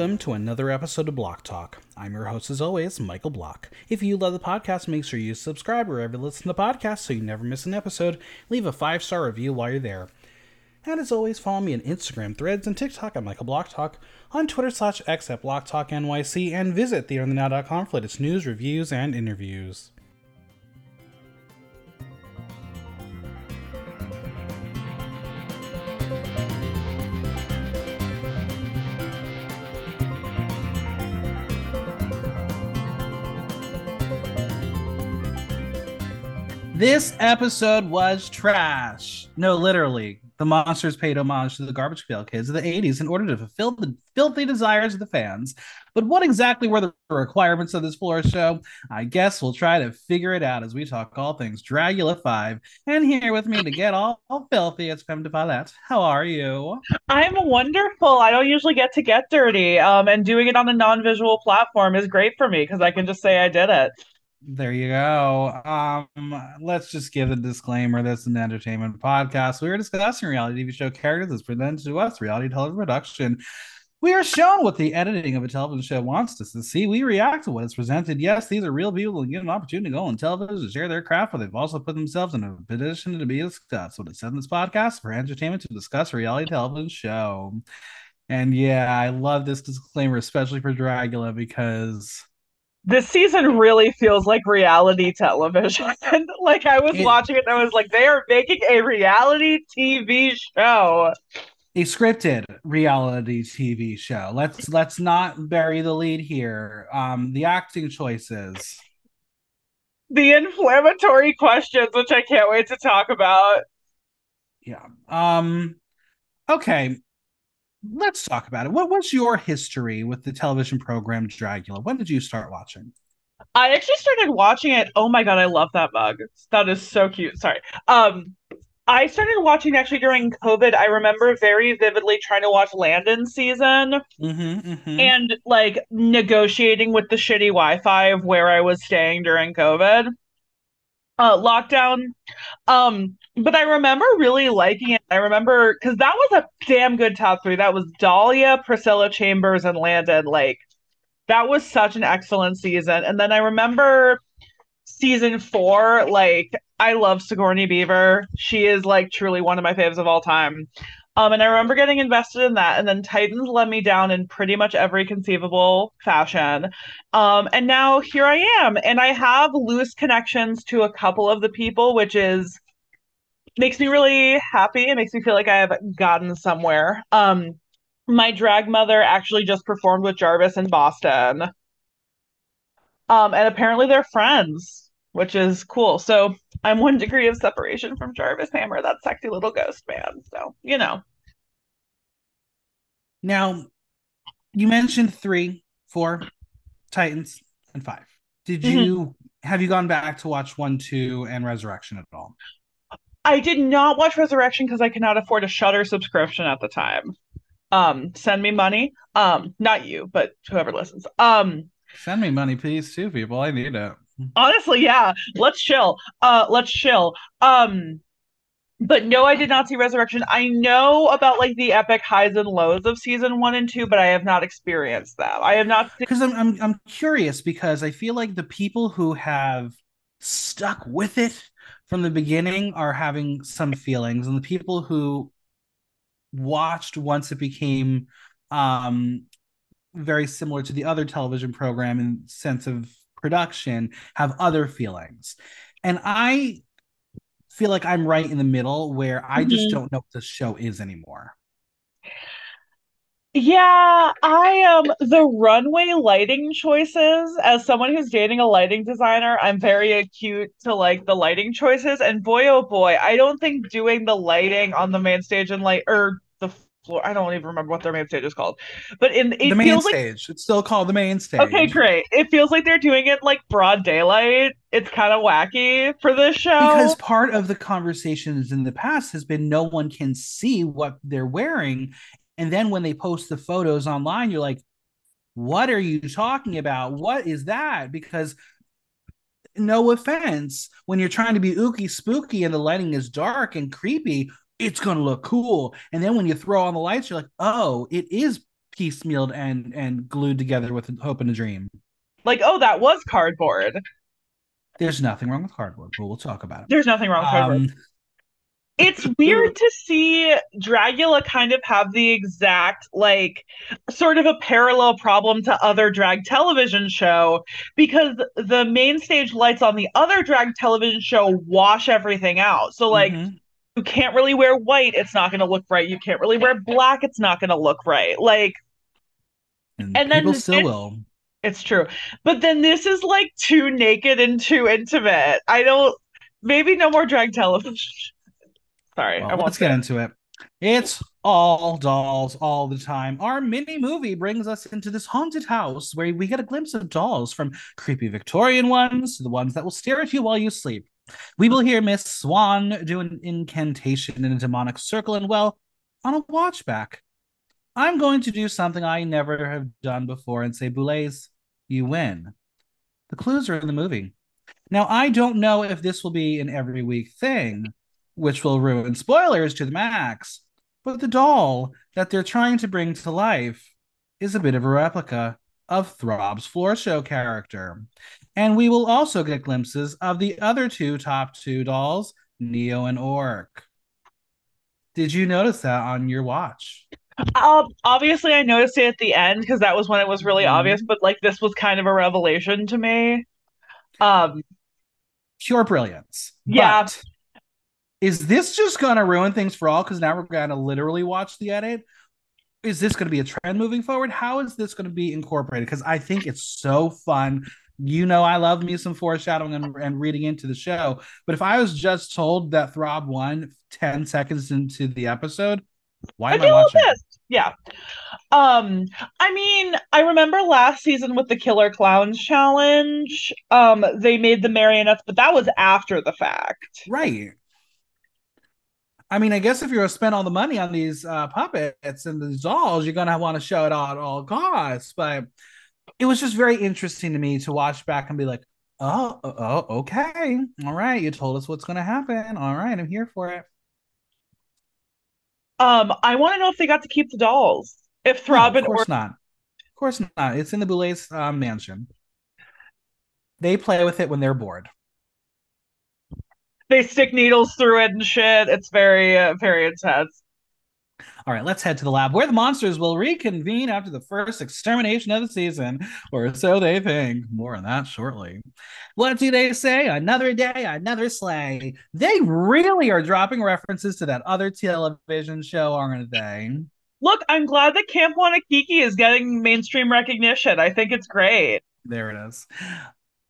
welcome to another episode of Block Talk. I'm your host, as always, Michael Block. If you love the podcast, make sure you subscribe wherever you listen to the podcast so you never miss an episode. Leave a five star review while you're there. And as always, follow me on Instagram, Threads, and TikTok at Michael Block Talk, on Twitter slash X at Block Talk NYC, and visit theaterthenow.com for latest news, reviews, and interviews. This episode was trash. No, literally. The monsters paid homage to the Garbage Pail Kids of the 80s in order to fulfill the filthy desires of the fans. But what exactly were the requirements of this floor show? I guess we'll try to figure it out as we talk all things Dragula 5. And here with me to get all, all filthy, is Femme de Violette. How are you? I'm wonderful. I don't usually get to get dirty. Um, and doing it on a non visual platform is great for me because I can just say I did it. There you go. Um, let's just give a disclaimer. This is an entertainment podcast. We are discussing reality TV show characters that's presented to us, reality television production. We are shown what the editing of a television show wants us to see. We react to what is presented. Yes, these are real people and get an opportunity to go on television to share their craft, but they've also put themselves in a position to be discussed. What it said in this podcast for entertainment to discuss reality television show. And yeah, I love this disclaimer, especially for Dragula, because this season really feels like reality television. like I was it, watching it and I was like, they are making a reality TV show. A scripted reality TV show. Let's let's not bury the lead here. Um, the acting choices. The inflammatory questions, which I can't wait to talk about. Yeah. Um okay let's talk about it. What was your history with the television program Dragula? When did you start watching? I actually started watching it. Oh my god, I love that mug. That is so cute. Sorry. Um I started watching actually during COVID. I remember very vividly trying to watch Landon season mm-hmm, mm-hmm. and like negotiating with the shitty Wi-Fi of where I was staying during COVID uh, lockdown. Um, but I remember really liking it. I remember because that was a damn good top three. That was Dahli, Priscilla Chambers, and Landon. Like that was such an excellent season. And then I remember season four. Like I love Sigourney Beaver. She is like truly one of my faves of all time. Um, and I remember getting invested in that. And then Titans let me down in pretty much every conceivable fashion. Um, and now here I am. And I have loose connections to a couple of the people, which is makes me really happy. It makes me feel like I have gotten somewhere. Um, my drag mother actually just performed with Jarvis in Boston. Um, and apparently they're friends, which is cool. So I'm one degree of separation from Jarvis Hammer, that sexy little ghost man. So, you know. Now, you mentioned three, four, Titans, and five. Did mm-hmm. you have you gone back to watch one, two, and Resurrection at all? I did not watch Resurrection because I cannot afford a Shutter subscription at the time. Um, send me money. Um, not you, but whoever listens. Um, send me money, please, too, people. I need it. Honestly, yeah. Let's chill. Uh, let's chill. Um, but no, I did not see Resurrection. I know about like the epic highs and lows of season one and two, but I have not experienced them. I have not because I'm, I'm I'm curious because I feel like the people who have stuck with it from the beginning are having some feelings, and the people who watched once it became um very similar to the other television program in sense of production have other feelings. And I feel like I'm right in the middle where I mm-hmm. just don't know what the show is anymore. Yeah, I um the runway lighting choices as someone who's dating a lighting designer, I'm very acute to like the lighting choices and boy oh boy, I don't think doing the lighting on the main stage and like or floor. I don't even remember what their main stage is called, but in it the main stage, like, it's still called the main stage. Okay, great. It feels like they're doing it like broad daylight. It's kind of wacky for this show because part of the conversations in the past has been no one can see what they're wearing, and then when they post the photos online, you're like, "What are you talking about? What is that?" Because no offense, when you're trying to be ooky spooky and the lighting is dark and creepy, it's gonna look cool. And then when you throw on the lights, you're like, oh, it is piecemealed and and glued together with hope and a dream. Like, oh, that was cardboard. There's nothing wrong with cardboard, but we'll talk about it. There's nothing wrong with cardboard. Um, it's weird to see Dragula kind of have the exact like sort of a parallel problem to other drag television show because the main stage lights on the other drag television show wash everything out. So like mhm. You can't really wear white, it's not going to look right. You can't really wear black, it's not going to look right. Like and, and then still will. it's true. But then this is like too naked and too intimate. I don't maybe no more drag television. Sorry, I Well, won't let's get it. into it. It's all dolls all the time. Our mini movie brings us into this haunted house where we get a glimpse of dolls from creepy Victorian ones to the ones that will stare at you while you sleep. We will hear Miss Swan do an incantation in a demonic circle, and well, on a watchback, I'm going to do something I never have done before and say, Boulets, you win. The clues are in the movie. Now, I don't know if this will be an every week thing, which will ruin spoilers to the max. But the doll that they're trying to bring to life is a bit of a replica of Throb's floor show character. And we will also get glimpses of the other two top two dolls, Neo and Orc. Did you notice that on your watch? Um, obviously, I noticed it at the end because that was when it was really Mhm. obvious. But like, this was kind of a revelation to me. Um, Pure brilliance. Yeah. But is this just going to ruin things for all? Because now we're going to literally watch the edit. Is this going to be a trend moving forward? How is this going to be incorporated? Because I think it's so fun. You know, I love me some foreshadowing and, and reading into the show. But if I was just told that Throb won 10 seconds into the episode, why am I, I watching? pissed. Yeah. Um, I mean, I remember last season with the Killer Clowns challenge. Um, they made the marionettes, but that was after the fact. Right. I mean, I guess if you're going to spend all the money on these uh, puppets and these dolls, you're going to want to show it all at all costs. But it was just very interesting to me to watch back and be like, oh, oh, oh, okay. All right. You told us what's going to happen. All right. I'm here for it. Um, I want to know if they got to keep the dolls. If No, Throb of course Orc, not. Of course not. It's in the Boulets uh, mansion. They play with it when they're bored. They stick needles through it and shit. It's very, uh, very intense. All right, let's head to the lab where the monsters will reconvene after the first extermination of the season, or so they think. More on that shortly. What do they say? Another day, another sleigh. They really are dropping references to that other television show, aren't they? Look, I'm glad that Camp Wanakiki is getting mainstream recognition. I think it's great. There it is.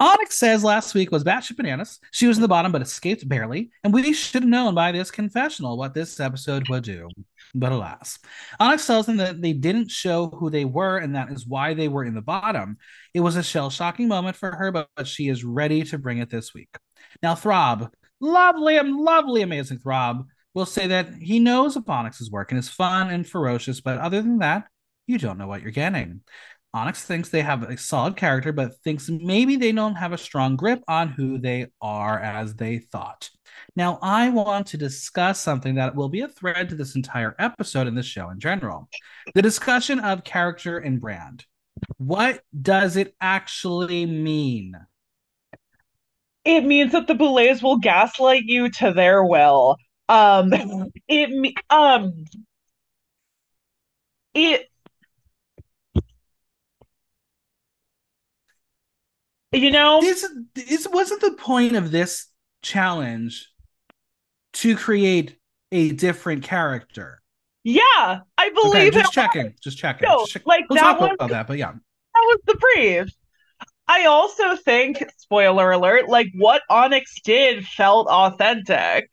Onyx says last week was batshit bananas. She was in the bottom, but escaped barely. And we should have known by this confessional what this episode would do. But alas, Onyx tells them that they didn't show who they were, and that is why they were in the bottom. It was a shell shocking moment for her, but, but she is ready to bring it this week. Now, Throb, lovely lovely, amazing Throb, will say that he knows of Onyx's work and is fun and ferocious, but other than that, you don't know what you're getting. Onyx thinks they have a solid character, but thinks maybe they don't have a strong grip on who they are as they thought. Now, I want to discuss something that will be a thread to this entire episode and the show in general the discussion of character and brand. What does it actually mean? It means that the Boulets will gaslight you to their will. Um, it um, it you know This, this wasn't the point of this challenge to create a different character. yeah i Okay, believe just it checking. Just checking. No, Just check- like, we'll that was- about that, but yeah. that was the brief i also think spoiler alert like what onyx did felt authentic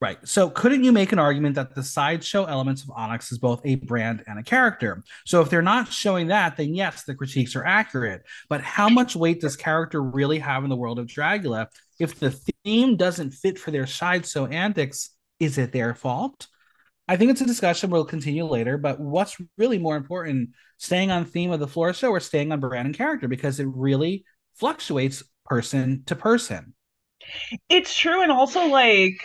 Right. So couldn't you make an argument that the sideshow elements of Onyx is both a brand and a character? So if they're not showing that, then yes, the critiques are accurate. But how much weight does character really have in the world of Dragula? If the theme doesn't fit for their sideshow antics, is it their fault? I think it's a discussion we'll continue later, but what's really more important, staying on theme of the floor show or staying on brand and character? Because it really fluctuates person to person. it's true and also like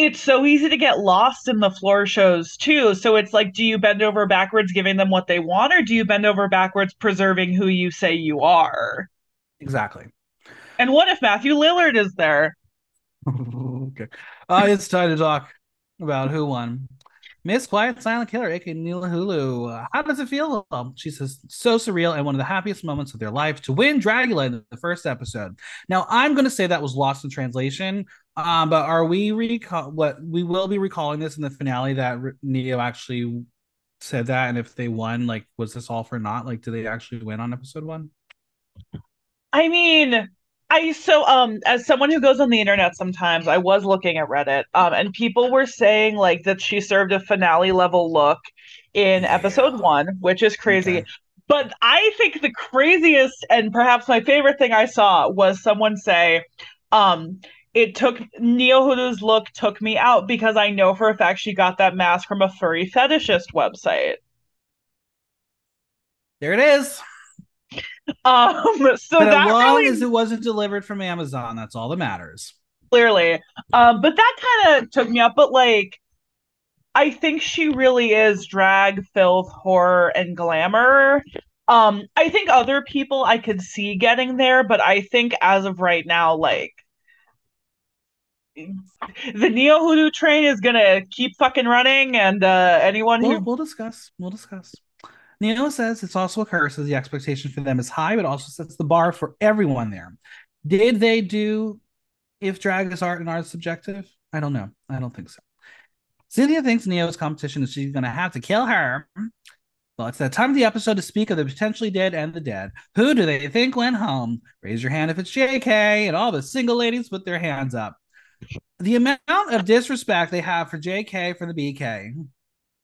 it's so easy to get lost in the floor shows too. So it's like, do you bend over backwards giving them what they want, or do you bend over backwards preserving who you say you are? Exactly. And what if Matthew Lillard is there? okay. Uh, it's time to talk about who won. Miss Quiet Silent Killer, aka Neo Hoodoo. How does it feel? She says, so surreal and one of the happiest moments of their life to win Dragula in the first episode. Now, I'm going to say that was lost in translation, um, but are we recall what we will be recalling this in the finale that Neo actually said that? And if they won, like, was this all for naught? Like, did they actually win on episode one? I mean, I so um as someone who goes on the internet sometimes, I was looking at Reddit, um, and people were saying like that she served a finale level look in yeah. episode one, which is crazy. Okay. But I think the craziest and perhaps my favorite thing I saw was someone say, um, it took Hoodoo's look took me out because I know for a fact she got that mask from a furry fetishist website. There it is. Um, so but that as long really, as it wasn't delivered from Amazon, that's all that matters. Clearly, um, but that kind of took me up. But like, I think she really is drag, filth, horror, and glamour. Um, I think other people I could see getting there, but I think as of right now, like the neo hoodoo train is gonna keep fucking running, and uh, anyone we'll, who we'll discuss, we'll discuss. Neo says it's also a curse as the expectation for them is high, but also sets the bar for everyone there. Did they do if drag is art and art is subjective? I don't know. I don't think so. Cynthia thinks Neo's competition is she's going to have to kill her. Well, it's that time of the episode to speak of the potentially dead and the dead. Who do they think went home? Raise your hand if it's JK, and all the single ladies put their hands up. The amount of disrespect they have for JK for the BK.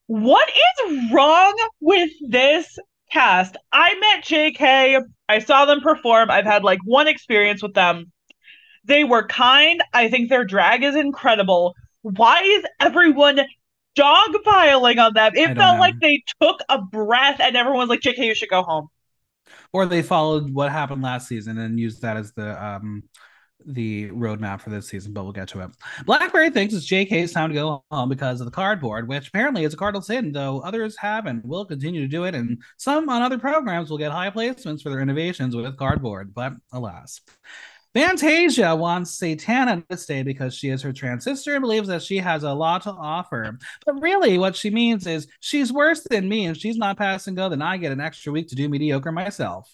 What is wrong with this cast? I met JK. I saw them perform. I've had like one experience with them. They were kind. I think their drag is incredible. Why is everyone dogpiling on them? It felt know. like they took a breath and everyone's like, JK, you should go home. Or they followed what happened last season and used that as the um the roadmap for this season, but we'll get to it. Blackberry thinks it's JK's time to go home because of the cardboard, which apparently is a cardinal sin, though others have and will continue to do it, and some on other programs will get high placements for their innovations with cardboard, but alas. Fantasia wants Satana to stay because she is her trans sister and believes that she has a lot to offer. But really, what she means is she's worse than me and she's not passing go, then I get an extra week to do mediocre myself.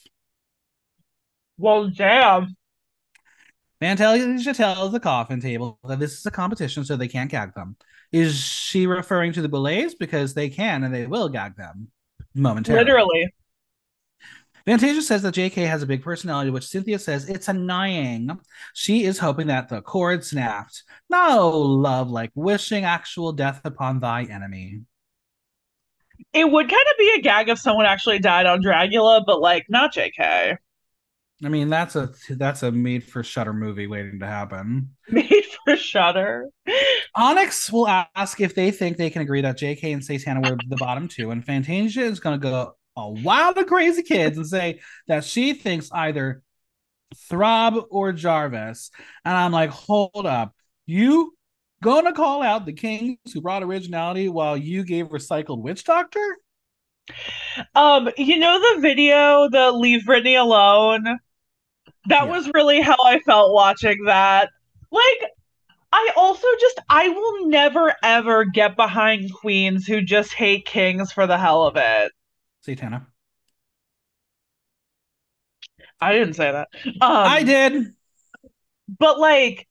Well, damn. Fantasia tells the coffin table that this is a competition, so they can't gag them. Is she referring to the Boulets? Because they can and they will gag them momentarily. Literally. Fantasia says that JK has a big personality, which Cynthia says it's annoying. She is hoping that the cord snapped. No love like wishing actual death upon thy enemy. It would kind of be a gag if someone actually died on Dragula, but like not JK. I mean, that's a that's a made for Shutter movie waiting to happen. Made for Shutter. Onyx will ask if they think they can agree that J.K. and Satana were the bottom two, and Fantasia is going to go a wild of crazy kids and say that she thinks either Throb or Jarvis. And I'm like, hold up, you gonna call out the kings who brought originality while you gave recycled witch doctor? Um, you know the video, the Leave Britney Alone that yeah. was really how I felt watching that. Like, I also just, I will never ever get behind queens who just hate kings for the hell of it. Satana. I didn't say that. Um, I did. But like,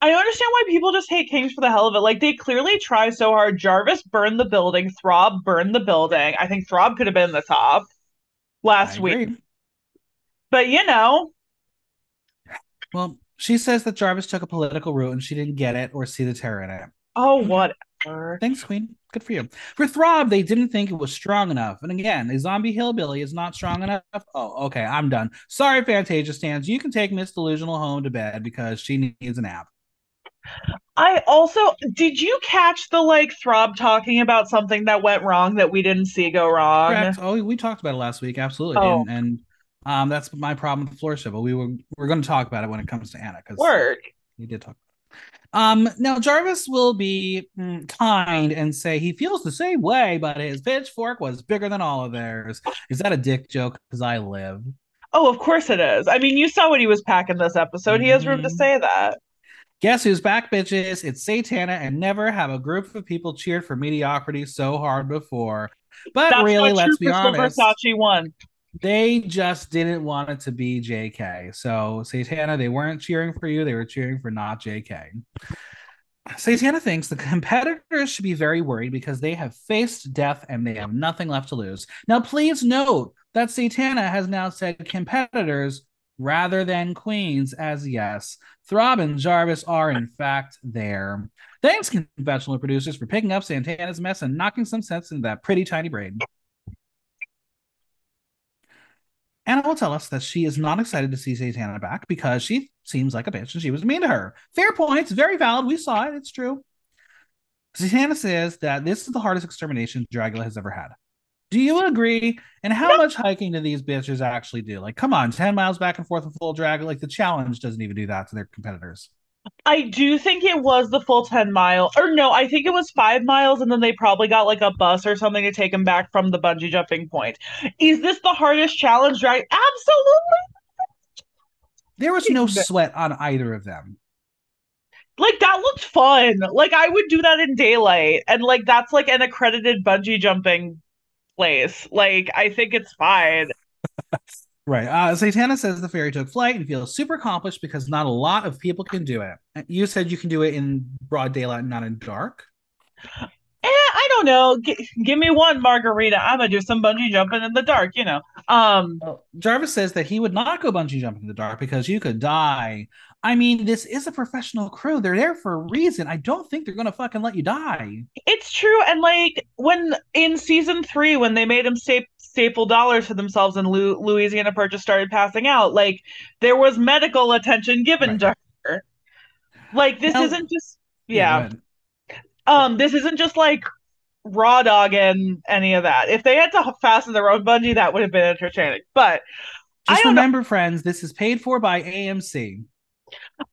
I understand why people just hate kings for the hell of it. Like, they clearly try so hard. Jarvis burned the building. Throb burned the building. I think Throb could have been the top last week. But you know, well, she says that Jarvis took a political route and she didn't get it or see the terror in it. Oh, whatever. Thanks, Queen. Good for you. For Throb, they didn't think it was strong enough. And again, a zombie hillbilly is not strong enough. Oh, okay, I'm done. Sorry, Fantasia stands. You can take Miss Delusional home to bed because she needs a nap. I also did you catch the like Throb talking about something that went wrong that we didn't see go wrong? Correct. Oh, we talked about it last week, absolutely. Oh. And, and um, that's my problem with the floor show, but we were we're going to talk about it when it comes to Anna because work. We did talk. Um, now Jarvis will be mm, kind and say he feels the same way, but his pitchfork was bigger than all of theirs. Is that a dick joke? Because I live. Oh, of course it is. I mean, you saw what he was packing this episode. He has room to Mhm. say that. Guess who's back, bitches? It's Satana, and never have a group of people cheered for mediocrity so hard before. But That's really, let's be honest. Versace won. They just didn't want it to be JK. So, Satana, they weren't cheering for you. They were cheering for not JK. Satana thinks the competitors should be very worried because they have faced death and they have nothing left to lose. Now, please note that Satana has now said competitors rather than queens, as yes, Throb and Jarvis are in fact there. Thanks, conventional producers, for picking up Santana's mess and knocking some sense into that pretty tiny brain. Anna will tell us that she is not excited to see Satana back because she seems like a bitch and she was mean to her. Fair points, very valid. We saw it, it's true. Satana says that this is the hardest extermination Dragula has ever had. Do you agree? And how much hiking do these bitches actually do? Like, come on, 10 miles back and forth with full drag. Like, the challenge doesn't even do that to their competitors. I do think it was the full 10 mile, or no, I think it was five miles, and then they probably got like a bus or something to take him back from the bungee jumping point. Is this the hardest challenge right? Absolutely. There was no sweat on either of them. Like that looked fun. Like I would do that in daylight, and like that's like an accredited bungee jumping place. Like I think it's fine. Right. Uh, Satana says the fairy took flight and feels super accomplished because not a lot of people can do it. You said you can do it in broad daylight, not in dark. Eh, I don't know. G- give me one margarita. I'm gonna do some bungee jumping in the dark. You know. Um. Well, Jarvis says that he would not go bungee jumping in the dark because you could die. I mean, this is a professional crew. They're there for a reason. I don't think they're gonna fucking let you die. It's true, and like when in season three, when they made him sta- staple dollars to themselves, and Lu- Louisiana Purchase started passing out, like there was medical attention given Right. to her. Like this Now- isn't just yeah, go ahead. um, this isn't just like raw dog and any of that. If they had to fasten their own bungee, that would have been entertaining. But Just don't know. remember, friends, this is paid for by AMC.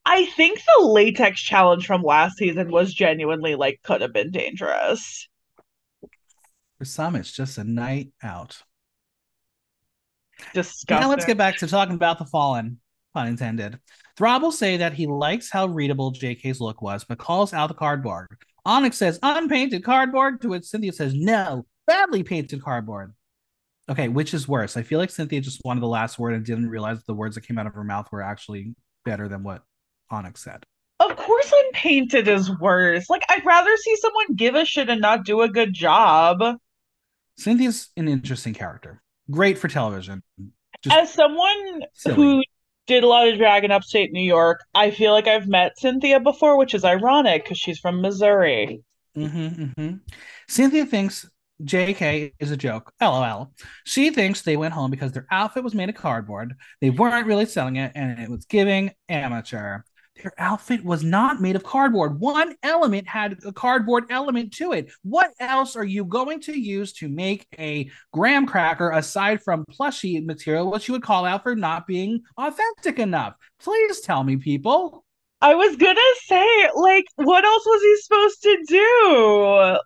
I think the latex challenge from last season was genuinely like could have been dangerous. For some, it's just a night out. Disgusting. Now let's get back to talking about the fallen, pun intended. Throb will say that he likes how readable JK's look was, but calls out the cardboard. Onyx says unpainted cardboard, to which Cynthia says no, badly painted cardboard. Okay, which is worse? I feel like Cynthia just wanted the last word and didn't realize the words that came out of her mouth were actually better than what Onyx said. Of course, unpainted is worse. Like, I'd rather see someone give a shit and not do a good job. Cynthia's an interesting character. Great for television. Just As someone silly. who did a lot of drag in upstate New York, I feel like I've met Cynthia before, which is ironic because she's from Missouri. Mm-hmm, mm-hmm. Cynthia thinks JK is a joke. LOL. She thinks they went home because their outfit was made of cardboard. They weren't really selling it, and it was giving amateur. Their outfit was not made of cardboard. One element had a cardboard element to it. What else are you going to use to make a graham cracker aside from plushy material, which you would call out for not being authentic enough? Please tell me, people. I was gonna say, like, what else was he supposed to do?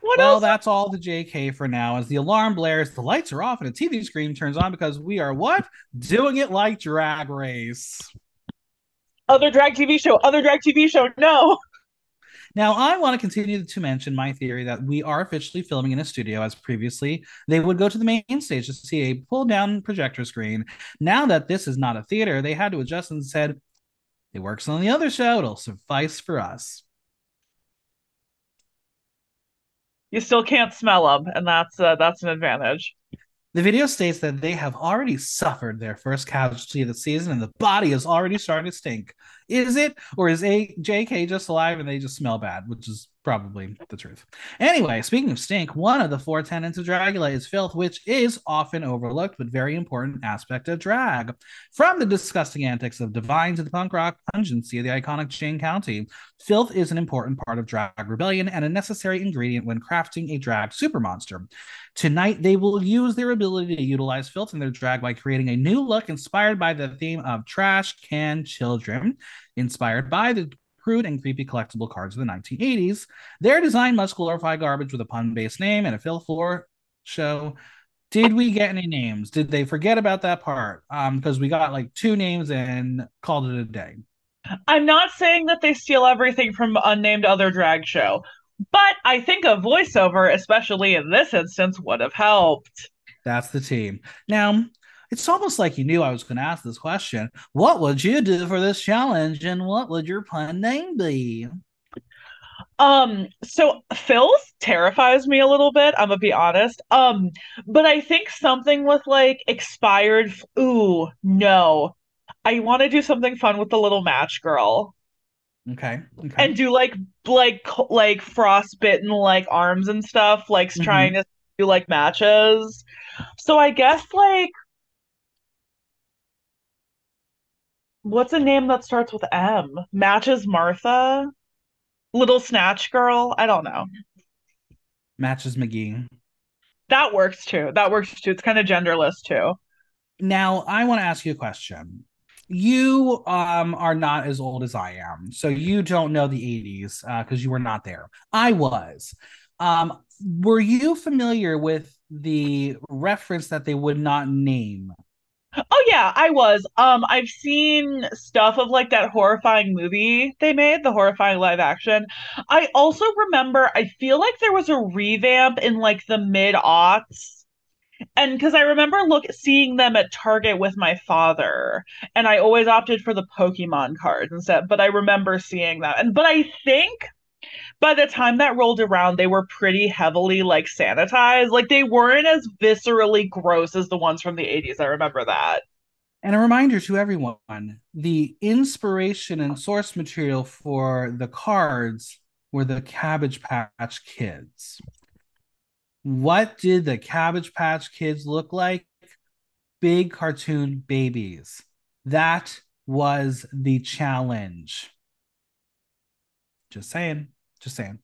What well, else? that's all the JK for now. As the alarm blares, the lights are off and a TV screen turns on because we are what? Doing it like Drag Race. Other drag TV show, other drag TV show. No. Now, I want to continue to mention my theory that we are officially filming in a studio, as previously they would go to the main stage to see a pull down projector screen. Now that this is not a theater, they had to adjust and said, it works on the other show, it'll suffice for us. You still can't smell them, and that's uh, that's an advantage. The video states that they have already suffered their first casualty of the season and the body is already starting to stink. Is it? Or is a JK just alive and they just smell bad, which is probably the truth. Anyway, speaking of stink, one of the four tenets of Dragula is filth, which is often overlooked but very important aspect of drag. From the disgusting antics of Divine to the punk rock pungency of the iconic Jayne County, filth is an important part of drag rebellion and a necessary ingredient when crafting a drag super monster. Tonight, they will use their ability to utilize filth in their drag by creating a new look inspired by the theme of trash can children. Inspired by the crude and creepy collectible cards of the 1980s, their design must glorify garbage with a pun based name and a Phil Floor show. Did we get any names? Did they forget about that part? Um, because we got like two names and called it a day. I'm not saying that they steal everything from unnamed other drag show, but I think a voiceover, especially in this instance, would have helped. That's the team. Now, it's almost like you knew I was going to ask this question. What would you do for this challenge, and what would your pun name be? Um, so Phil terrifies me a little bit, I'm gonna be honest. Um, but I think something with like expired ooh, no. I want to do something fun with the little match girl. Okay. okay. And do like like like frostbitten like arms and stuff, like mm-hmm. trying to do like matches. So I guess like what's a name that starts with M? Matches Martha? Little Snatch Girl? I don't know. Matches McGee. That works too. That works too. It's kind of genderless too. Now, I want to ask you a question you um are not as old as I am, so you don't know the 80s because uh, you were not there. I was. Um, were you familiar with the reference that they would not name? Oh yeah, I was. Um, I've seen stuff of like that horrifying movie they made, the horrifying live action. I also remember. I feel like there was a revamp in like the mid aughts and because I remember look seeing them at Target with my father, and I always opted for the Pokemon cards instead. But I remember seeing that, and but I think by the time that rolled around, they were pretty heavily like sanitized. Like they weren't as viscerally gross as the ones from the 80s. I remember that. And a reminder to everyone the inspiration and source material for the cards were the Cabbage Patch Kids. What did the Cabbage Patch Kids look like? Big cartoon babies. That was the challenge. Just saying. Just saying.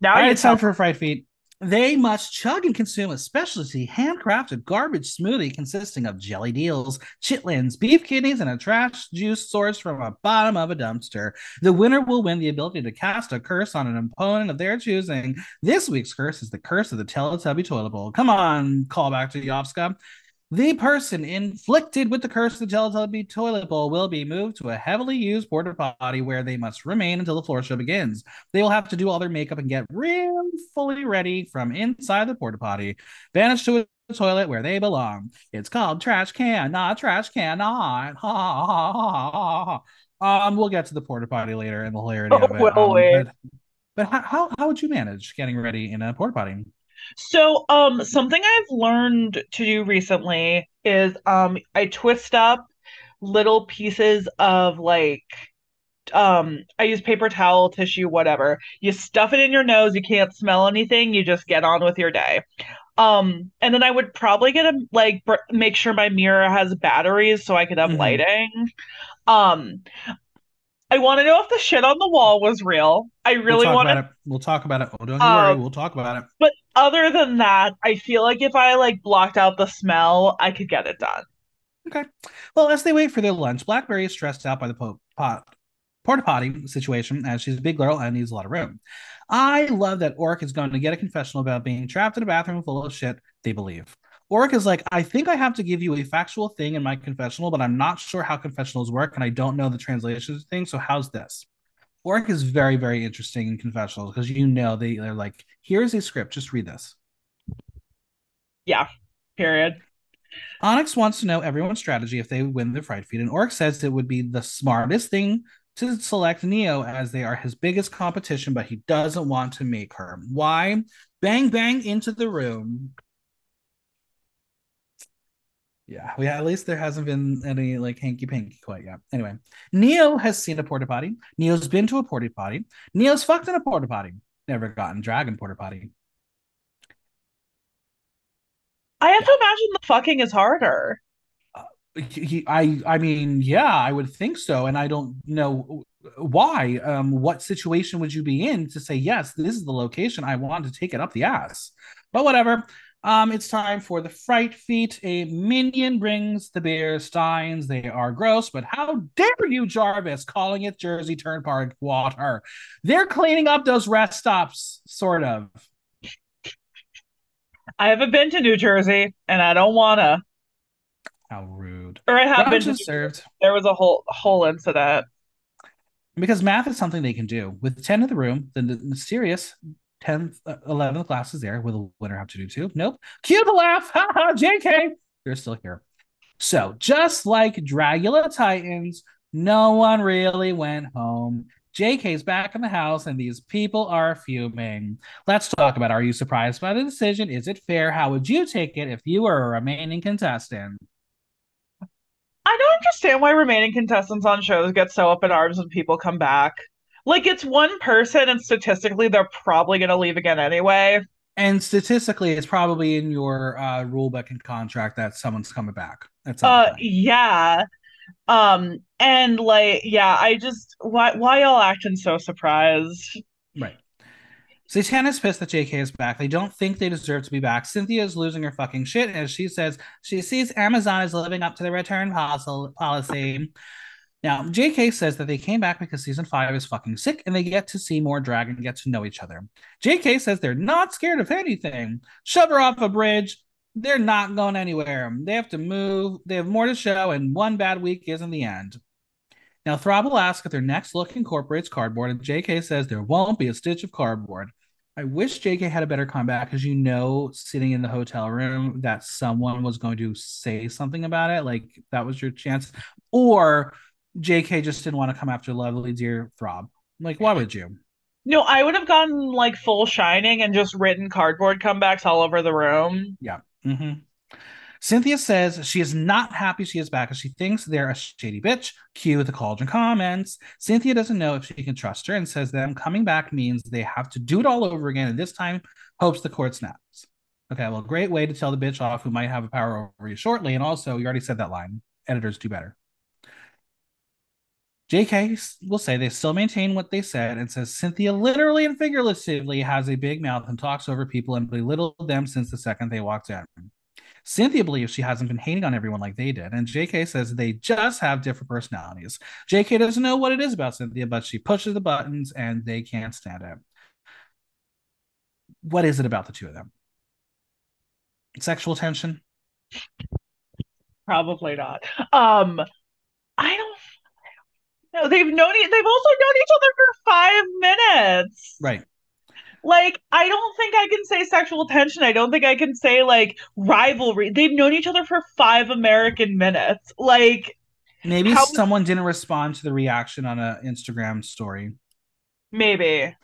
Now All right, it's time for Fright Feat. They must chug and consume a specialty handcrafted garbage smoothie consisting of jellied eels, chitlins, beef kidneys, and a trash juice sourced from the bottom of a dumpster. The winner will win the ability to cast a curse on an opponent of their choosing. This week's curse is the curse of the Teletubby toilet bowl. Come on, call back to Yovska. The person inflicted with the curse of the Teletubby toilet bowl will be moved to a heavily used porta potty where they must remain until the floor show begins. They will have to do all their makeup and get really fully ready from inside the porta potty, banished to a toilet where they belong. It's called trash can, not trash can, not. Ha ha ha ha. ha. Um, we'll get to the porta potty later and the hilarity oh, of it. Um, but, but how, how how would you manage getting ready in a porta potty? So, um, something I've learned to do recently is um, I twist up little pieces of like um I use paper towel, tissue, whatever. You stuff it in your nose, you can't smell anything, you just get on with your day. Um and then I would probably get a like br- make sure my mirror has batteries so I could have mm-hmm. lighting. Um I want to know if the shit on the wall was real. I really we'll want to. We'll talk about it. Oh, don't um, worry. We'll talk about it. But other than that, I feel like if I like blocked out the smell, I could get it done. Okay. Well, as they wait for their lunch, Blackberry is stressed out by the po- pot porta potty situation as she's a big girl and needs a lot of room. I love that Orc is going to get a confessional about being trapped in a bathroom full of shit they believe. Oric is like, I think I have to give you a factual thing in my confessional, but I'm not sure how confessionals work and I don't know the translation thing. So how's this? Oric is very, very interesting in confessionals because you know they, they're like, here's a script, just read this. Yeah. Period. Onyx wants to know everyone's strategy if they win the Fright Feat, and Oric says it would be the smartest thing to select Neo as they are his biggest competition, but he doesn't want to make her. Why? Bang bang into the room. Yeah, we at least there hasn't been any like hanky panky quite yet. Anyway, Neo has seen a porta potty. Neo's been to a porta potty. Neo's fucked in a porta potty. Never gotten dragon porta potty. I have yeah. to imagine the fucking is harder. Uh, he, I, I mean, yeah, I would think so, and I don't know why. Um, what situation would you be in to say yes? This is the location I want to take it up the ass. But whatever. Um, it's time for the fright feat. A minion brings the beer steins. They are gross, but how dare you, Jarvis, calling it Jersey Turnpike water? They're cleaning up those rest stops, sort of. I haven't been to New Jersey, and I don't wanna. How rude. Or I have been Brunch to. served There was a whole whole incident. because math is something they can do. With 10 in the room, then the mysterious 10th, uh, 11th class is there. Will the winner have to do too? Nope. Cue the laugh. Ha ha, JK. They're still here. So, just like Dragula Titans, no one really went home. JK's back in the house and these people are fuming. Let's talk about are you surprised by the decision? Is it fair? How would you take it if you were a remaining contestant? I don't understand why remaining contestants on shows get so up in arms when people come back. Like it's one person, and statistically, they're probably gonna leave again anyway. And statistically, it's probably in your uh, rule book and contract that someone's coming back at some Uh, yeah. Um, and like, yeah, I just why why y'all acting so surprised? Right. Satana's pissed that JK is back. They don't think they deserve to be back. Cynthia is losing her fucking shit as she says she sees Amazon is living up to the return policy. Now, JK says that they came back because season five is fucking sick and they get to see more drag and get to know each other. JK says they're not scared of anything. Shove her off a bridge. They're not going anywhere. They have to move. They have more to show, and one bad week isn't the end. Now, Throb will ask if their next look incorporates cardboard, and JK says there won't be a stitch of cardboard. I wish JK had a better comeback because you know, sitting in the hotel room, that someone was going to say something about it. Like that was your chance. Or JK just didn't want to come after lovely dear Throb. Like, why would you? No, I would have gone like full shining and just written cardboard comebacks all over the room. Yeah. Mm-hmm. Cynthia says she is not happy she is back as she thinks they're a shady bitch. Cue the cauldron comments. Cynthia doesn't know if she can trust her and says them coming back means they have to do it all over again. And this time, hopes the court snaps. Okay, well, great way to tell the bitch off who might have a power over you shortly. And also, you already said that line. Editors do better. JK will say they still maintain what they said and says Cynthia literally and figuratively has a big mouth and talks over people and belittled them since the second they walked in. Cynthia believes she hasn't been hating on everyone like they did, and JK says they just have different personalities. JK doesn't know what it is about Cynthia, but she pushes the buttons and they can't stand it. What is it about the two of them? Sexual tension? Probably not. Um, know. They've known they've also known each other for five minutes. Right. Like, I don't think I can say sexual tension. I don't think I can say like rivalry. They've known each other for five American minutes. Like, Maybe How- someone didn't respond to the reaction on an Instagram story. maybe.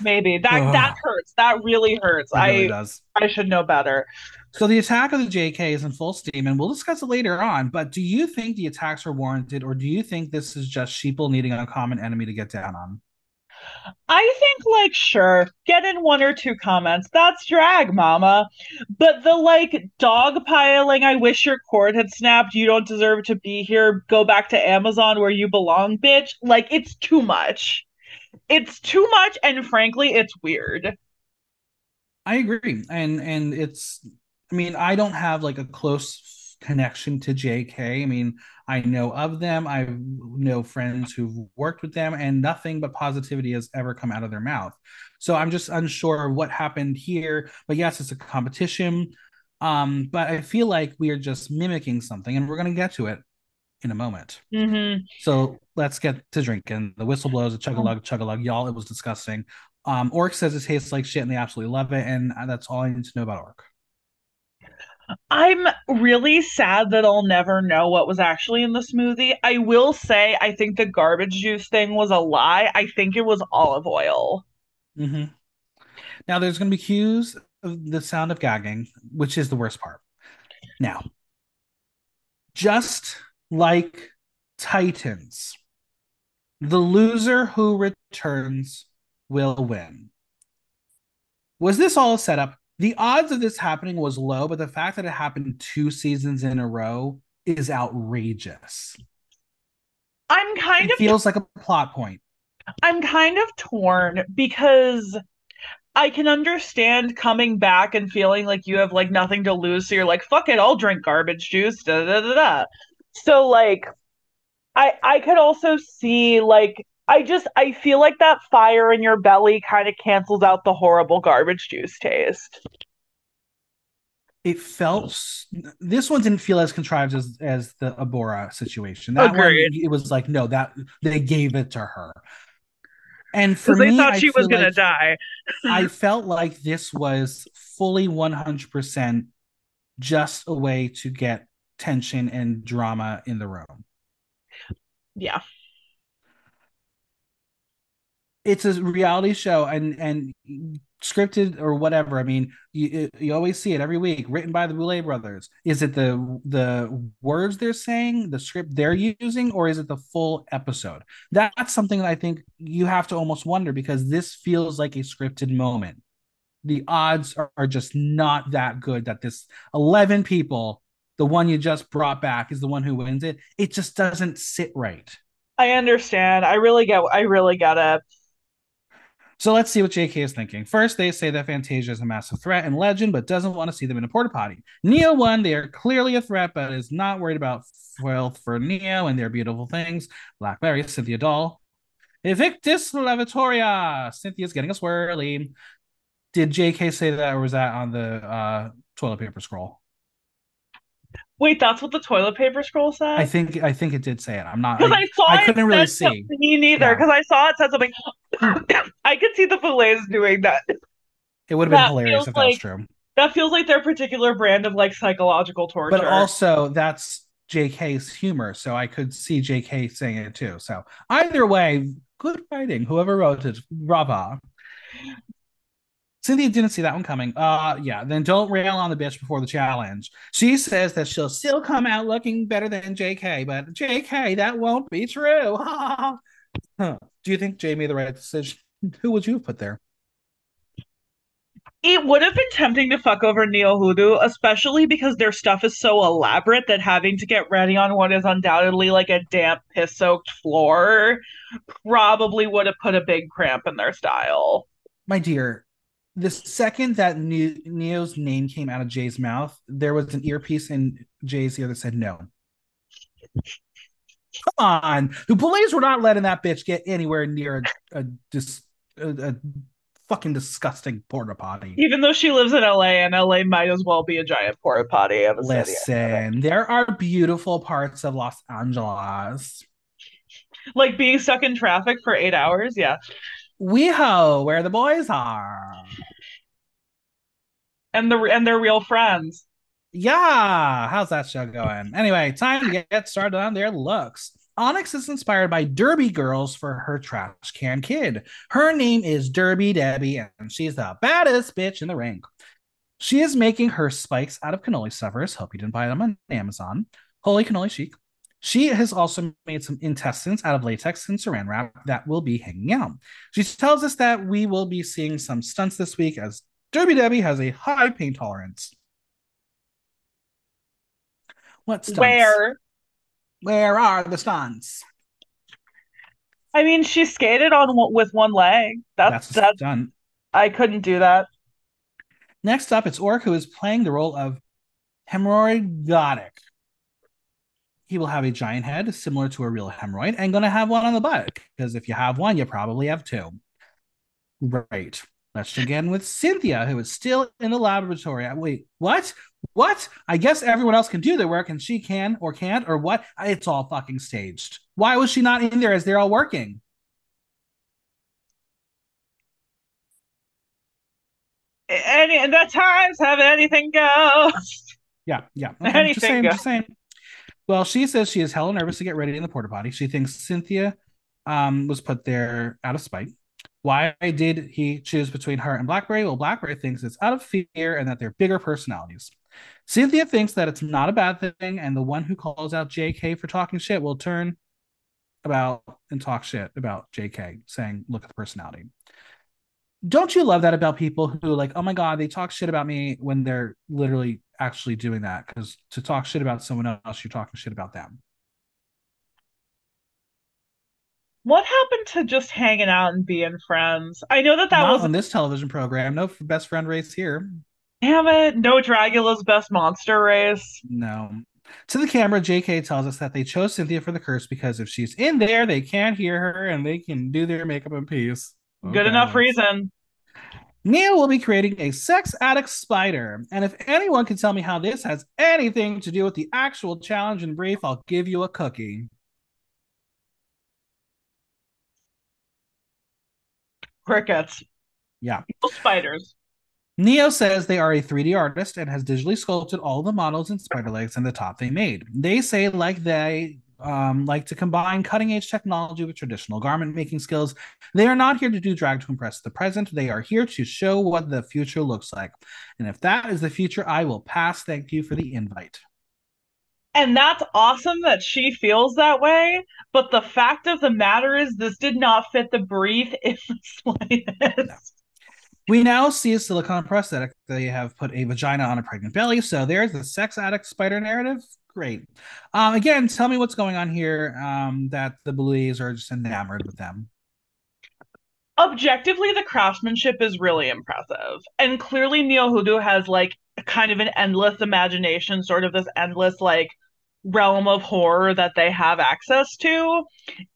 Maybe. That that hurts. That really hurts. Really I does. I should know better. So the attack of the JK is in full steam, and we'll discuss it later on. But do you think the attacks are warranted, or do you think this is just sheeple needing a common enemy to get down on? I think like sure, get in one or two comments. That's drag, mama. But the like dogpiling, I wish your cord had snapped. You don't deserve to be here. Go back to Amazon where you belong, bitch. Like it's too much. It's too much and frankly, it's weird. I agree, and and it's. I mean, I don't have like a close connection to JK. I mean, I know of them. I know friends who've worked with them, and nothing but positivity has ever come out of their mouth. So I'm just unsure of what happened here. But yes, it's a competition. Um, but I feel like we are just mimicking something, and we're going to get to it in a moment. Mm-hmm. So let's get to drinking. The whistle blows, a chug a lug, chug a lug. Y'all, it was disgusting. Um, Orc says it tastes like shit and they absolutely love it. And that's all I need to know about Orc. I'm really sad that I'll never know what was actually in the smoothie. I will say I think the garbage juice thing was a lie. I think it was olive oil. Mm-hmm. Now there's going to be cues of the sound of gagging, which is the worst part. Now, just like Titans, the loser who returns will win. Was this all set setup? The odds of this happening was low, but the fact that it happened two seasons in a row is outrageous. I'm kind It of feels like a plot point. I'm kind of torn because I can understand coming back and feeling like you have like nothing to lose, so you're like, fuck it, I'll drink garbage juice. Da da da da. So like, I I could also see like I just I feel like that fire in your belly kind of cancels out the horrible garbage juice taste. It felt this one didn't feel as contrived as as the Abhora situation. That Agreed. one it was like no, that they gave it to her. And for they me, thought she was gonna like- die. I felt like this was fully 100% just a way to get tension and drama in the room. Yeah. It's a reality show and and scripted or whatever. I mean, you you always see it every week, written by the Boulet brothers. Is it the the words they're saying, the script they're using, or is it the full episode? That's something that I think you have to almost wonder because this feels like a scripted moment. The odds are, are just not that good that this 11 people, the one you just brought back, is the one who wins it. It just doesn't sit right. I understand. I really get I really get it. So let's see what JK is thinking. First, they say that Fantasia is a massive threat and legend, but doesn't want to see them in a porta potty. Neo one, they are clearly a threat, but is not worried about wealth for Neo and their beautiful things. Blackberry, Cynthia Doll. Evictus Lavatoria. Cynthia's getting a swirly. Did JK say that, or was that on the uh, toilet paper scroll? Wait, that's what the toilet paper scroll said? I think I think it did say it. I'm not. Because I, saw I couldn't really see. Me neither. Yeah. Because I saw it said something. I could see the Boulets doing that. It would have been hilarious if that was true. That feels like their particular brand of like psychological torture. But also, that's JK's humor, so I could see JK saying it too. So either way, good writing. Whoever wrote it, brava. Cynthia didn't see that one coming. Uh yeah, then don't rail on the bitch before the challenge. She says that she'll still come out looking better than JK, but JK, that won't be true. Huh. Do you think Jay made the right decision? Who would you have put there? It would have been tempting to fuck over Neo Hoodoo, especially because their stuff is so elaborate that having to get ready on what is undoubtedly like a damp, piss soaked floor probably would have put a big cramp in their style. My dear, the second that Neo's name came out of Jay's mouth, there was an earpiece in Jay's ear that said no. Come on, the police were not letting that bitch get anywhere near a, a, dis, a, a fucking disgusting porta potty. Even though she lives in LA and LA might as well be a giant porta potty of. Listen, there are beautiful parts of Los Angeles. Like being stuck in traffic for eight hours, yeah. WeHo, where the boys are. And the and they're real friends. Yeah, how's that show going? Anyway, time to get started on their looks. Onyx is inspired by Derby Girls for her trash can kid. Her name is Derby Debbie, and she's the baddest bitch in the ring. She is making her spikes out of cannoli stuffers. Hope you didn't buy them on Amazon. Holy cannoli chic. She has also made some intestines out of latex and saran wrap that will be hanging out. She tells us that we will be seeing some stunts this week as Derby Debbie has a high pain tolerance. What stunts? Where Where are the stunts? I mean, she skated on with one leg. That's That's that's stunt. I couldn't do that. Next up, it's Orc who is playing the role of hemorrhoidotic. He will have a giant head similar to a real hemorrhoid and going to have one on the butt because if you have one, you probably have two. Right. Let's begin with Cynthia, who is still in the laboratory. Uh, wait, what? What? I guess everyone else can do their work and she can or can't or what? It's all fucking staged. Why was she not in there as they're all working? Any and the times have anything go. Yeah, yeah. Okay, mm-hmm. just Anything saying, goes. just saying. Well, she says she is hella nervous to get ready in the porta potty. She thinks Cynthia um, was put there out of spite. Why did he choose between her and Blackberry? Well, Blackberry thinks it's out of fear and that they're bigger personalities. Cynthia thinks that it's not a bad thing, and the one who calls out JK for talking shit will turn about and talk shit about JK, saying, Look at the personality. Don't you love that about people who, like, oh my God, they talk shit about me when they're literally actually doing that? Because to talk shit about someone else, you're talking shit about them. What happened to just hanging out and being friends? I know that that Not was on this television program. No best friend race here. damn it, no Dragula's best monster race. No. To the camera, JK tells us that they chose Cynthia for the curse because if she's in there, they can't hear her and they can do their makeup in peace. Good enough reason. Neo will be creating a sex addict spider. And if anyone can tell me how this has anything to do with the actual challenge in brief, I'll give you a cookie. Crickets. Yeah. Spiders. Neo says they are a 3D artist and has digitally sculpted all the models and spider legs and the top they made. They say like they um, like to combine cutting edge technology with traditional garment making skills. They are not here to do drag to impress the present. They are here to show what the future looks like. And if that is the future, I will pass. Thank you for the invite. And that's awesome that she feels that way. But the fact of the matter is, this did not fit the brief if the slightest. No. We now see a silicone prosthetic. They have put a vagina on a pregnant belly. So there's the sex addict spider narrative. Great. Um, again, tell me what's going on here um, that the Boulets are just enamored with them. Objectively, the craftsmanship is really impressive. And clearly, Neo Hoodoo has like kind of an endless imagination, sort of this endless like realm of horror that they have access to.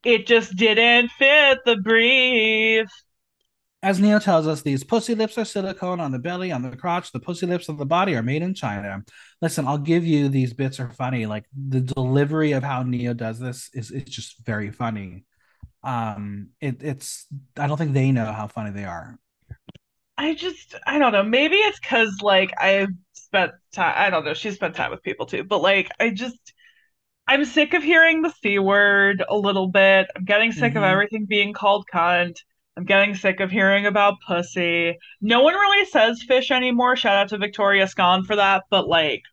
It just didn't fit the brief. As Neo tells us, these pussy lips are silicone on the belly, on the crotch. The pussy lips of the body are made in China. Listen, I'll give you these bits are funny. Like the delivery of how Neo does this is it's just very funny. Um, it, it's I don't think they know how funny they are. I just I don't know. Maybe it's because like I've spent time. I don't know. She spent time with people too, but like I just I'm sick of hearing the c word a little bit. I'm getting sick mm-hmm. of everything being called cunt. I'm getting sick of hearing about pussy. No one really says fish anymore. Shout out to Victoria Scone for that. But like,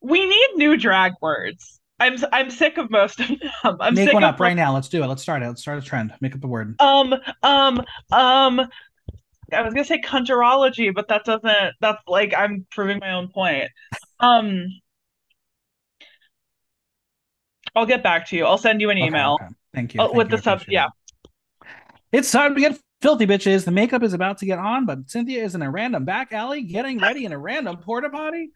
we need new drag words. I'm I'm sick of most of them. I'm Make one up right now. Let's do it. Let's start it. Let's start a trend. Make up a word. Um um um. I was gonna say conjurology, but that doesn't. That's like I'm proving my own point. Um. I'll get back to you. I'll send you an email. Okay, okay. Thank you. Uh, Thank with you. the sub, yeah. It's time to get filthy, bitches. The makeup is about to get on, but Cynthia is in a random back alley getting ready in a random porta potty.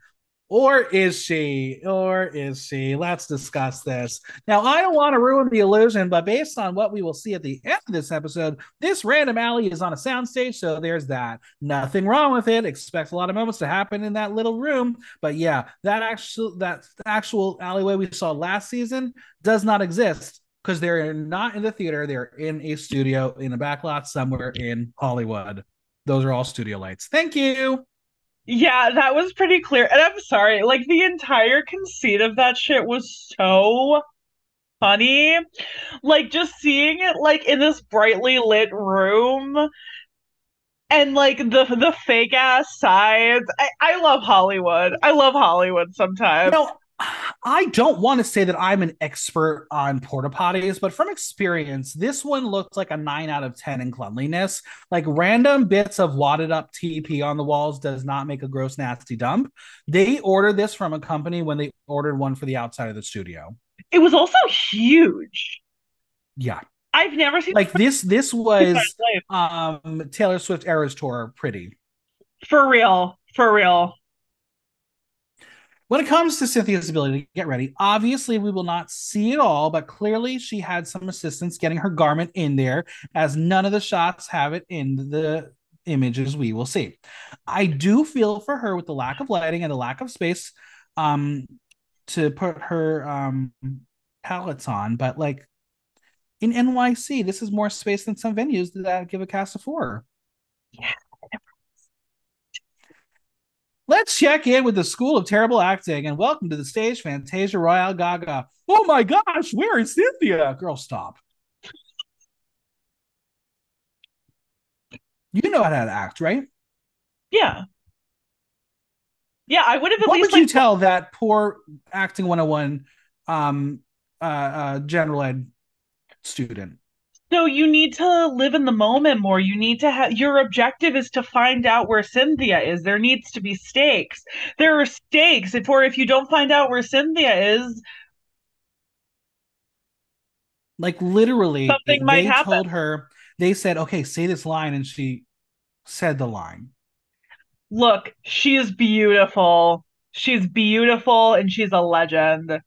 Or is she? Or is she? Let's discuss this. Now, I don't want to ruin the illusion, but based on what we will see at the end of this episode, this random alley is on a soundstage, so there's that. Nothing wrong with it. Expect a lot of moments to happen in that little room, but yeah, that actual that actual alleyway we saw last season does not exist because they're not in the theater, they're in a studio in a backlot somewhere in Hollywood. Those are all studio lights. Thank you. Yeah, that was pretty clear. And I'm sorry, like the entire conceit of that shit was so funny. Like just seeing it like in this brightly lit room and like the the fake ass sides. I, I love Hollywood. I love Hollywood sometimes. You know, I don't want to say that I'm an expert on porta potties, but from experience, this one looked like a nine out of 10 in cleanliness. Like random bits of wadded up TP on the walls does not make a gross, nasty dump. They ordered this from a company when they ordered one for the outside of the studio. It was also huge. Yeah. I've never seen like this. This was um Taylor Swift Eras Tour pretty. For real. For real. When it comes to Cynthia's ability to get ready, obviously we will not see it all, but clearly she had some assistance getting her garment in there, as none of the shots have it in the images we will see. I do feel for her with the lack of lighting and the lack of space um, to put her um, palettes on, but like in NYC, this is more space than some venues that give a cast of four. Yeah. Let's check in with the School of Terrible Acting and welcome to the stage Fantasia Royale Gaga. Oh my gosh, where is Cynthia? Girl, stop. You know how to act, right? Yeah. Yeah, I would have at what least. would like... you tell that poor acting 101 um, uh, uh, general ed student? So you need to live in the moment more. You need to have your objective is to find out where Cynthia is. There needs to be stakes. There are stakes. If or if you don't find out where Cynthia is, Like literally, Something might they happen. told her, they said, okay, say this line, and she said the line. Look, she is beautiful. She's beautiful and she's a legend.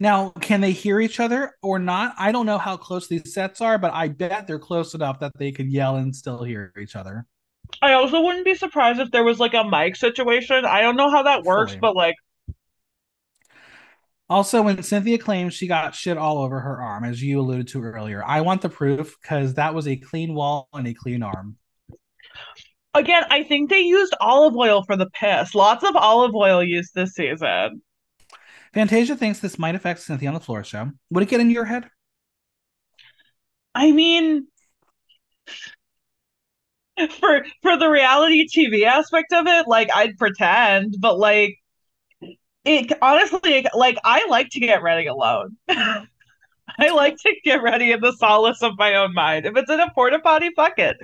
Now, can they hear each other or not? I don't know how close these sets are, but I bet they're close enough that they could yell and still hear each other. I also wouldn't be surprised if there was like a mic situation. I don't know how that works, but like Also, when Cynthia claims she got shit all over her arm, as you alluded to earlier, I want the proof because that was a clean wall and a clean arm. again, I think they used olive oil for the piss. Lots of olive oil used this season. Fantasia thinks this might affect Cynthia on the floor show. Would it get in your head? I mean, for for the reality TV aspect of it, like I'd pretend, but like it honestly, like I like to get ready alone. I like to get ready in the solace of my own mind. If it's in a porta potty, fuck it.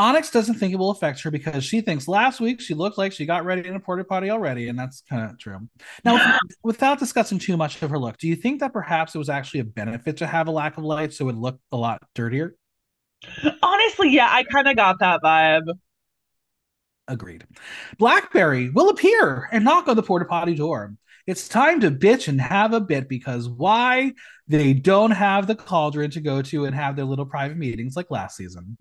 Onyx doesn't think it will affect her because she thinks last week she looked like she got ready in a porta potty already, and that's kind of true. Now, without discussing too much of her look, do you think that perhaps it was actually a benefit to have a lack of light so it would look a lot dirtier? Honestly, yeah, I kind of got that vibe. Agreed. Blackberry will appear and knock on the porta potty door. It's time to bitch and have a bit because why they don't have the cauldron to go to and have their little private meetings like last season.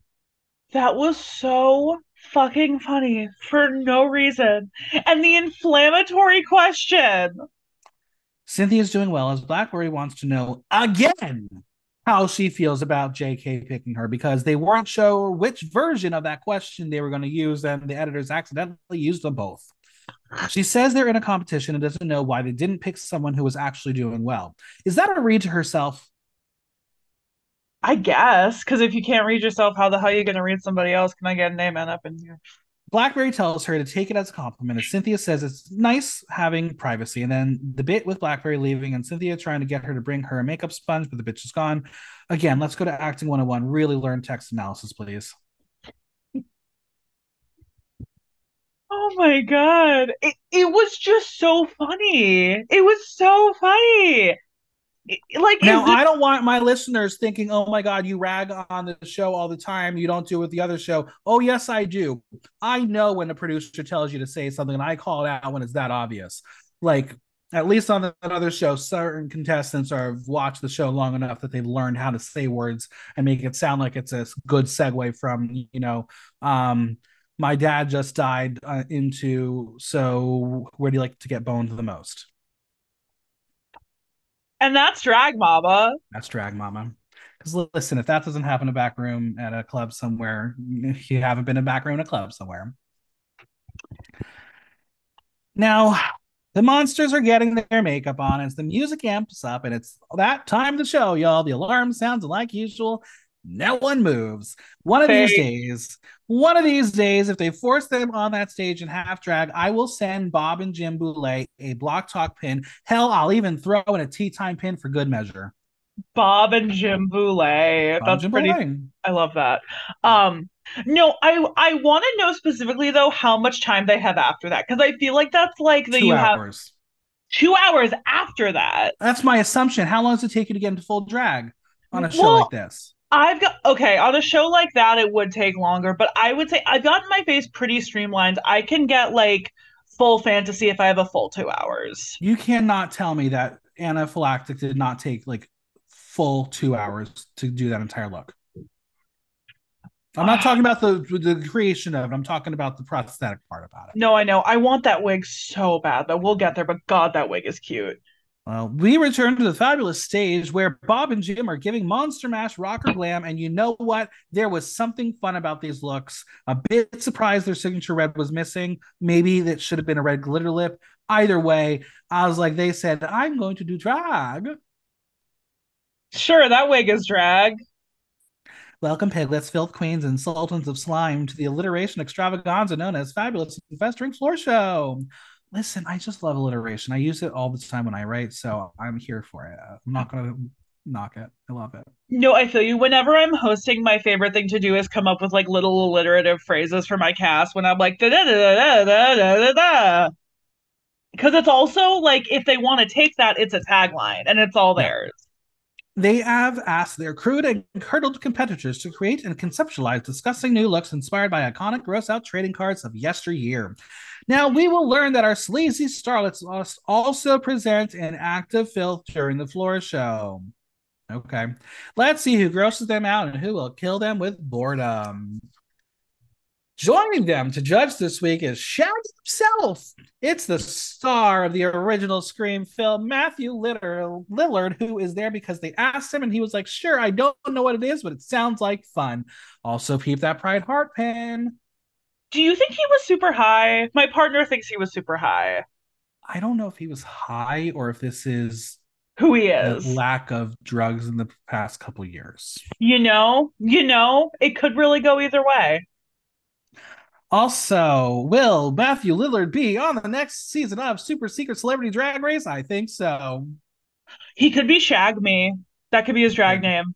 That was so fucking funny for no reason. And the inflammatory question. Cynthia's doing well as Blackberry wants to know again how she feels about JK picking her because they weren't sure which version of that question they were going to use, and the editors accidentally used them both. She says they're in a competition and doesn't know why they didn't pick someone who was actually doing well. Is that a read to herself? I guess, because if you can't read yourself, how the hell are you going to read somebody else? Can I get an amen up in here? Blackberry tells her to take it as a compliment, as Cynthia says it's nice having privacy. And then the bit with Blackberry leaving and Cynthia trying to get her to bring her a makeup sponge, but the bitch is gone. Again, let's go to acting 101. Really learn text analysis, please. Oh my god. It, it was just so funny. It was so funny. It- like, Now, this- I don't want my listeners thinking, oh my God, you rag on the show all the time. You don't do it with the other show. Oh, yes, I do. I know when a producer tells you to say something, and I call it out when it's that obvious. Like, at least on that other show, certain contestants are watched the show long enough that they've learned how to say words and make it sound like it's a good segue from, you know, um, my dad just died uh, into, so where do you like to get boned the most? And that's drag mama. That's drag mama. Because listen, if that doesn't happen in a back room at a club somewhere, you haven't been in a back room in a club somewhere. Now, the monsters are getting their makeup on as the music amps up, and it's that time to show, y'all. The alarm sounds like usual. No one moves. One of these days, one of these days, if they force them on that stage in half drag, I will send Bob and Jim Boulet a block talk pin. Hell, I'll even throw in a tea time pin for good measure. Bob and Jim Boulet. Bob That's Jim pretty Boulet. I love that. Um, no, I I want to know specifically though how much time they have after that because I feel like that's like that Two you have hours. two hours after that. That's my assumption. How long does it take you to get into full drag on a show Well, like this? I've got okay on a show like that it would take longer, but I would say I've gotten my face pretty streamlined. I can get like full fantasy if I have a full two hours. You cannot tell me that anaphylactic did not take like full two hours to do that entire look. I'm not talking about the the creation of it. I'm talking about the prosthetic part about it. No, I know. I want that wig so bad, but we'll get there. But God, that wig is cute. Well, we return to the fabulous stage where Bob and Jim are giving Monster Mash rocker glam, and you know what? There was something fun about these looks. A bit surprised their signature red was missing. Maybe that should have been a red glitter lip. Either way, I was like, they said, I'm going to do drag. Sure, that wig is drag. Welcome, piglets, filth queens, and sultans of slime to the alliteration extravaganza known as Fabulous and Festering Floor Show. Listen, I just love alliteration. I use it all the time when I write, so I'm here for it. Uh, I'm not mm. going to knock it. I love it. No, I feel you. Whenever I'm hosting, my favorite thing to do is come up with like little alliterative phrases for my cast when I'm like da da da da da da da da. Because it's also like if they want to take that, it's a tagline and it's all theirs. They have asked their crude and curdled competitors to create and conceptualize disgusting new looks inspired by iconic gross out trading cards of yesteryear. Now, we will learn that our sleazy starlets must also present an act of filth during the floor show. Okay. Let's see who grosses them out and who will kill them with boredom. Joining them to judge this week is Shaggy himself. It's the star of the original Scream film, Matthew Lillard, who is there because they asked him and he was like, Sure, I don't know what it is, but it sounds like fun. Also, peep that Pride Heart pin. Do you think he was super high? My partner thinks he was super high. I don't know if he was high or if this is who he is. lack of drugs in the past couple years. You know, you know, it could really go either way. Also, will Matthew Lillard be on the next season of Super Secret Celebrity Drag Race? I think so. He could be Shag Me. That could be his drag name.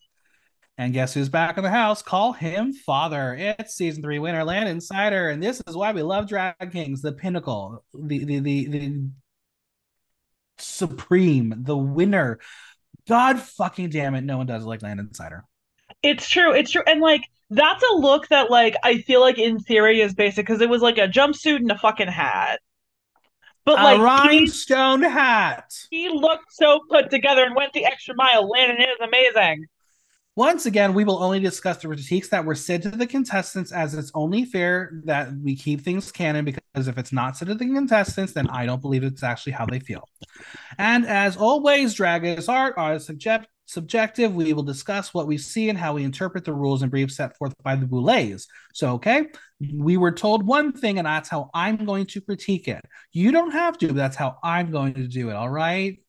And guess who's back in the house? Call him father. It's season three winner, Landon Cider, and this is why we love Drag Kings, the pinnacle, the the the, the supreme, the winner. God fucking damn it, no one does like Landon Cider. It's true. It's true. And like that's a look that like I feel like in theory is basic because it was like a jumpsuit and a fucking hat. But a like rhinestone he, hat. He looked so put together and went the extra mile. Landon is amazing. Once again, we will only discuss the critiques that were said to the contestants as it's only fair that we keep things canon because if it's not said to the contestants, then I don't believe it's actually how they feel. And as always, drag is art, art is subject, subjective. We will discuss what we see and how we interpret the rules and briefs set forth by the Boulets. So, okay, we were told one thing, and that's how I'm going to critique it. You don't have to, but that's how I'm going to do it. All right.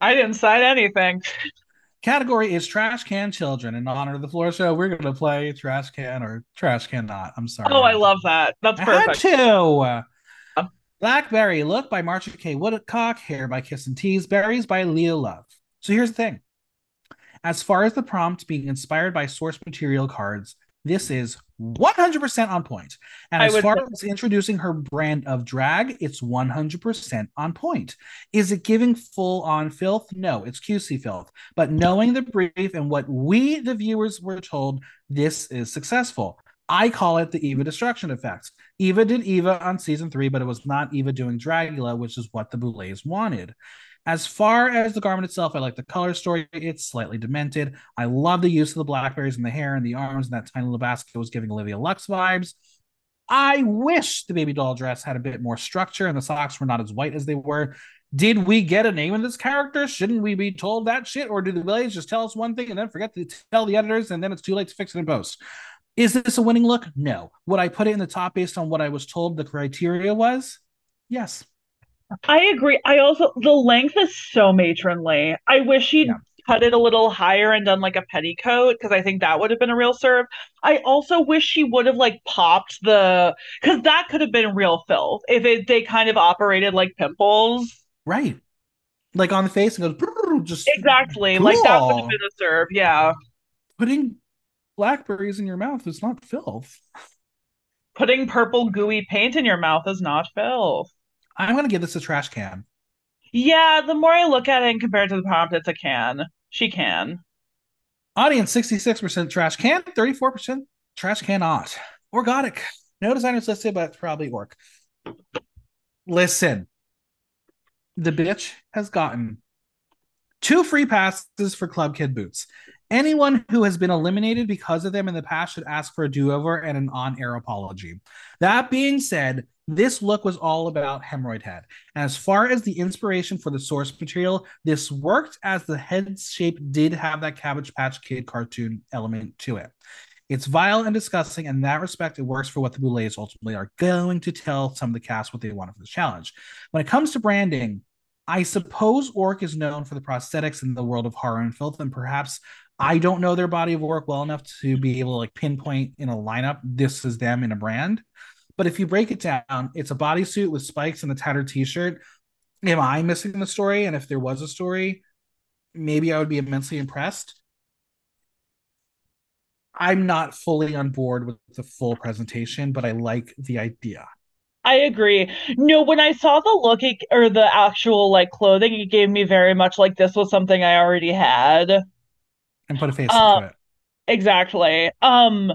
I didn't sign anything. Category is trash can children. In honor of the floor show, we're going to play trash can or trash can not. I'm sorry. Oh, I love that. That's perfect. Two. Uh-huh. Blackberry Look by Marsha K. Woodcock. Hair by Kiss and Tease. Berries by Leo Love. So here's the thing. As far as the prompt being inspired by source material cards, this is 100% on point. And as far as introducing her brand of drag, it's 100% on point. Is it giving full on filth? No, it's QC filth. But knowing the brief and what we, the viewers, were told, this is successful. I call it the Evah destruction effect. Evah did Evah on season three, but it was not Evah doing Dragula, which is what the Boulets wanted. As far as the garment itself, I like the color story. It's slightly demented. I love the use of the blackberries and the hair and the arms and that tiny little basket was giving Olivia Lux vibes. I wish the baby doll dress had a bit more structure and the socks were not as white as they were. Did we get a name in this character? Shouldn't we be told that shit? Or do the villains just tell us one thing and then forget to tell the editors and then it's too late to fix it in post? Is this a winning look? No. Would I put it in the top based on what I was told the criteria was? Yes. I agree. I also the length is so matronly. I wish she'd yeah. cut it a little higher and done like a petticoat because I think that would have been a real serve. I also wish she would have like popped the because that could have been real filth if it they kind of operated like pimples. Right. Like on the face and goes just exactly cool. like that would have been a serve. Yeah. Putting blackberries in your mouth is not filth. Putting purple gooey paint in your mouth is not filth. I'm going to give this a trash can. Yeah, the more I look at it and compare it to the prompt, it's a can. She can. Audience 66% trash can, 34% trash cannot. Orkgotik. No designers listed, but it's probably orc. Listen, the bitch has gotten two free passes for Club Kid boots. Anyone who has been eliminated because of them in the past should ask for a do over and an on air apology. That being said, this look was all about hemorrhoid head. As far as the inspiration for the source material, this worked as the head shape did have that Cabbage Patch Kid cartoon element to it. It's vile and disgusting. And in that respect, it works for what the Boulets ultimately are going to tell some of the cast what they wanted for the challenge. When it comes to branding, I suppose Orc is known for the prosthetics in the world of horror and filth, and perhaps I don't know their body of work well enough to be able to like pinpoint in a lineup this is them in a brand. But if you break it down, it's a bodysuit with spikes and a tattered t-shirt. Am I missing the story? And if there was a story, maybe I would be immensely impressed. I'm not fully on board with the full presentation, but I like the idea. I agree. No, when I saw the look it, or the actual like clothing, it gave me very much like this was something I already had. And put a face Uh, to it. exactly. Um,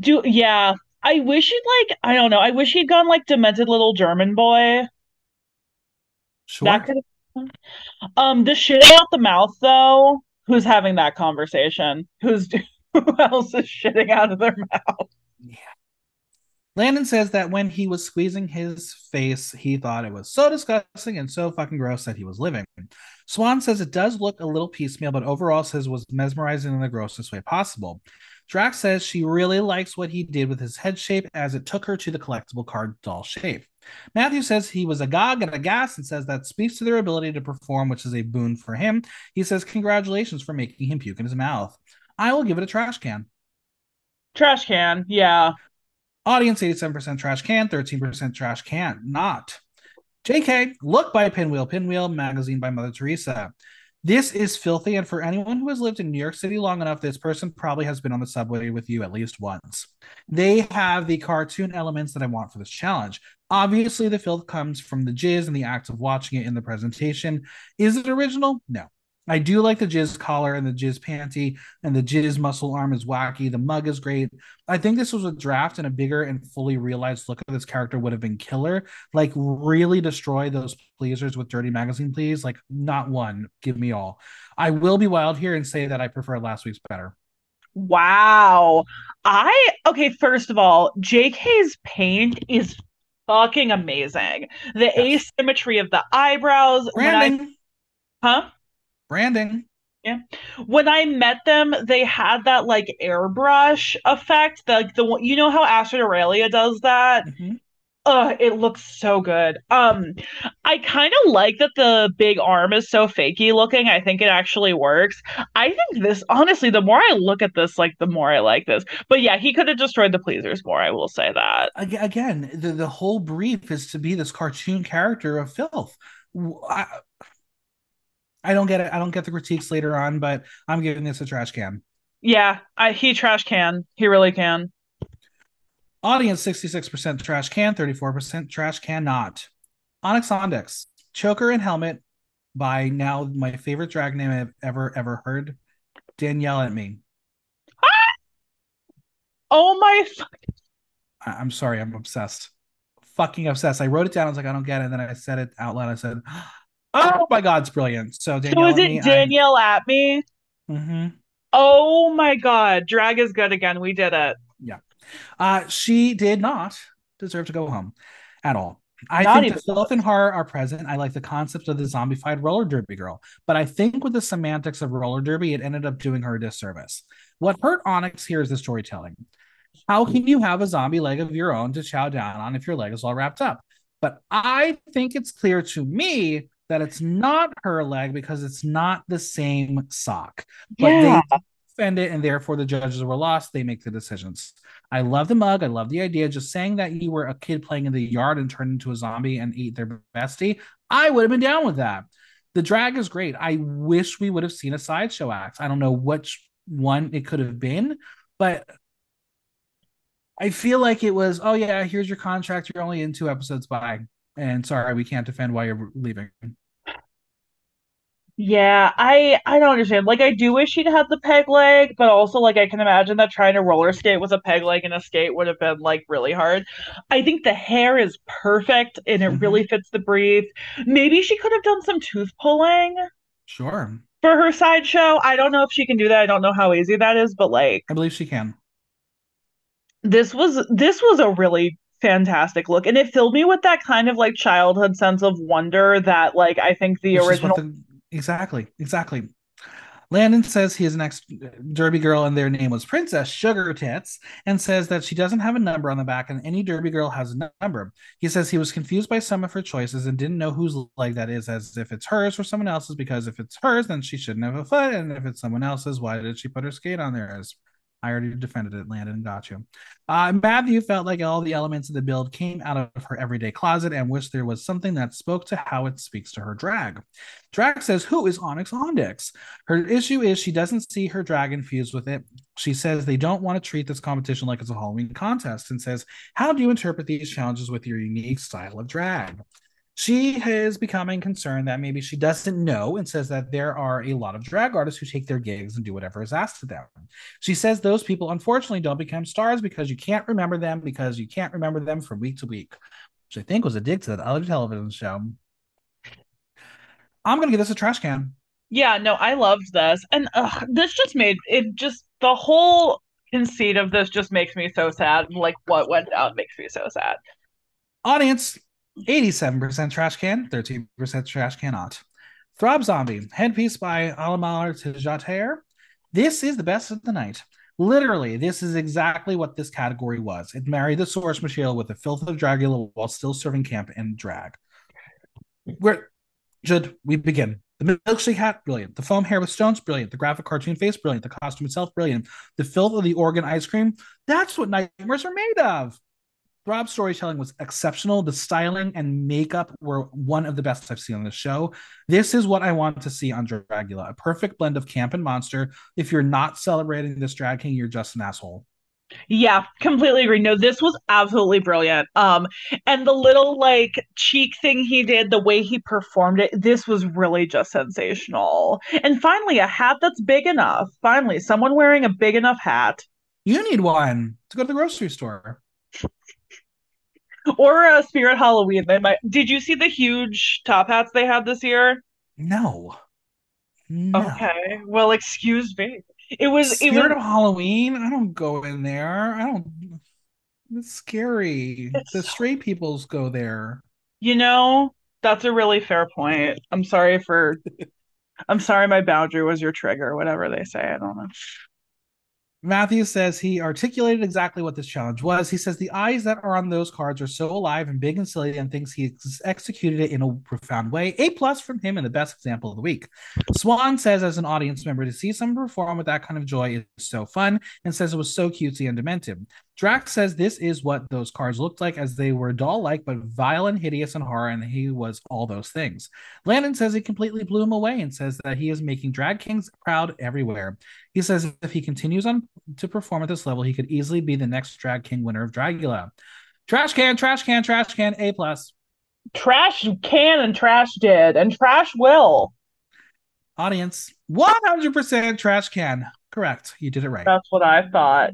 do yeah. I wish he'd like I don't know. I wish he'd gone like demented little German boy. That Sure. could have um the shitting out the mouth though. Who's having that conversation? Who's who else is shitting out of their mouth? Yeah. Landon says that when he was squeezing his face, he thought it was so disgusting and so fucking gross that he was living. Swan says it does look a little piecemeal, but overall says was mesmerizing in the grossest way possible. Drac says she really likes what he did with his head shape as it took her to the collectible card doll shape. Matthew says he was agog and aghast and says that speaks to their ability to perform, which is a boon for him. He says, Congratulations for making him puke in his mouth. I will give it a trash can. Trash can, yeah. Audience 87% trash can, 13% trash can. Not. JK, Look by Pinwheel, Pinwheel magazine by Mother Teresa. This is filthy, and for anyone who has lived in New York City long enough, this person probably has been on the subway with you at least once. They have the cartoon elements that I want for this challenge. Obviously, the filth comes from the jizz and the act of watching it in the presentation. Is it original? No. I do like the jizz collar and the jizz panty, and the jizz muscle arm is wacky. The mug is great. I think this was a draft, and a bigger and fully realized look of this character would have been killer. Like, really destroy those pleasers with Dirty Magazine, please. Like, not one. Give me all. I will be wild here and say that I prefer last week's better. Wow. I okay, first of all, JK's paint is fucking amazing. The Yes. asymmetry of the eyebrows when I huh? Branding. Yeah. When I met them, they had that like airbrush effect. The, like the one you know how Astrid Aurelia does that? Mhm. Uh, it looks so good. Um, I kind of like that the big arm is so fakey looking. I think it actually works. I think this, honestly, the more I look at this, like the more I like this. But yeah, he could have destroyed the pleasers more. I will say that. Ag- Again, the, the whole brief is to be this cartoon character of filth. I, I don't get it. I don't get the critiques later on, but I'm giving this a trash can. Yeah, I, he trash can. He really can. Audience 66% trash can, 34% trash can not. Onyx Choker and Helmet by now my favorite drag name I've ever, ever heard. Danielle at me. Oh my! I- I'm sorry, I'm obsessed. Fucking obsessed. I wrote it down. I was like, I don't get it. And then I said it out loud. I said, Oh my god, it's brilliant. So So Danielle is at it me, Danielle at me? I, hmm Oh my God, drag is good again. We did it. Yeah. Uh, she did not deserve to go home at all. I Not think the filth and horror are present. I like the concept of the zombified roller derby girl, but I think with the semantics of roller derby, it ended up doing her a disservice. What hurt Onyx here is the storytelling. How can you have a zombie leg of your own to chow down on if your leg is all wrapped up? But I think it's clear to me that it's not her leg because it's not the same sock. But Yeah. they defend it, and therefore the judges were lost. They make the decisions. I love the mug. I love the idea. Just saying that you were a kid playing in the yard and turned into a zombie and ate their bestie, I would have been down with that. The drag is great. I wish we would have seen a sideshow act. I don't know which one it could have been, but I feel like it was, oh yeah, here's your contract. You're only in two episodes by. And sorry, we can't defend why you're leaving. Yeah, I I don't understand. Like I do wish she'd had the peg leg, but also like I can imagine that trying to roller skate with a peg leg and a skate would have been like really hard. I think the hair is perfect and it really mm-hmm. fits the brief. Maybe she could have done some tooth pulling Sure. for her sideshow. I don't know if she can do that. I don't know how easy that is, but like I believe she can. this was this was a really fantastic look and it filled me with that kind of like childhood sense of wonder that like I think the Which original the exactly, exactly. Landon says he is an ex Derby girl and their name was Princess Sugar Tits and says that she doesn't have a number on the back and any Derby girl has a number. He says he was confused by some of her choices and didn't know whose leg that is, as if it's hers or someone else's, because if it's hers, then she shouldn't have a foot. And if it's someone else's, why did she put her skate on there? I already defended it, Landon. Got you. Uh, Matthew felt like all the elements of the build came out of her everyday closet and wished there was something that spoke to how it speaks to her drag. Drac says, Who is Onyx Ondix? Her issue is she doesn't see her drag infused with it. She says they don't want to treat this competition like it's a Halloween contest and says, How do you interpret these challenges with your unique style of drag? She is becoming concerned that maybe she doesn't know and says that there are a lot of drag artists who take their gigs and do whatever is asked of them. She says those people unfortunately don't become stars because you can't remember them because you can't remember them from week to week, which I think was a dig to that other television show. I'm gonna give this a trash can. Yeah, no, I loved this, and ugh, this just made it just the whole conceit of this just makes me so sad. Like what went down makes me so sad. Audience, 87% trash can, 13% trash can not. Throb Zombie, headpiece by Alamar Tejater. This is the best of the night. Literally, this is exactly what this category was. It married the source material with the filth of Dragula while still serving camp and drag. Where should we begin? The milkshake hat, brilliant. The foam hair with stones, brilliant. The graphic cartoon face, brilliant. The costume itself, brilliant. The filth of the organ ice cream, that's what nightmares are made of. Throb's storytelling was exceptional. The styling and makeup were one of the best I've seen on the show. This is what I want to see on Dragula a perfect blend of camp and monster. If you're not celebrating this drag king, you're just an asshole. Yeah, completely agree. No, this was absolutely brilliant. Um, and the little like cheek thing he did, the way he performed it, this was really just sensational. And finally, a hat that's big enough. Finally, someone wearing a big enough hat. You need one to go to the grocery store or a Spirit Halloween. They might. Did you see the huge top hats they had this year? No. no. Okay. Well, excuse me. It was Spirit it was, of Halloween. I don't go in there. I don't. It's scary. It's, the straight peoples go there. You know, that's a really fair point. I'm sorry for. I'm sorry, my boundary was your trigger. Whatever they say, I don't know. Matthew says he articulated exactly what this challenge was. He says the eyes that are on those cards are so alive and big and silly and thinks he ex- executed it in a profound way. A plus from him and the best example of the week. Swan says, as an audience member, to see someone perform with that kind of joy is so fun and says it was so cutesy and demented. Drac says this is what those cards looked like as they were doll like, but vile and hideous and horror, and he was all those things. Landon says he completely blew him away and says that he is making drag kings proud everywhere. He says if he continues on to perform at this level, he could easily be the next drag king winner of Dragula. Trash can, trash can, trash can, A plus. Trash can and trash did, and trash will. Audience, 100% trash can. Correct. You did it right. That's what I thought.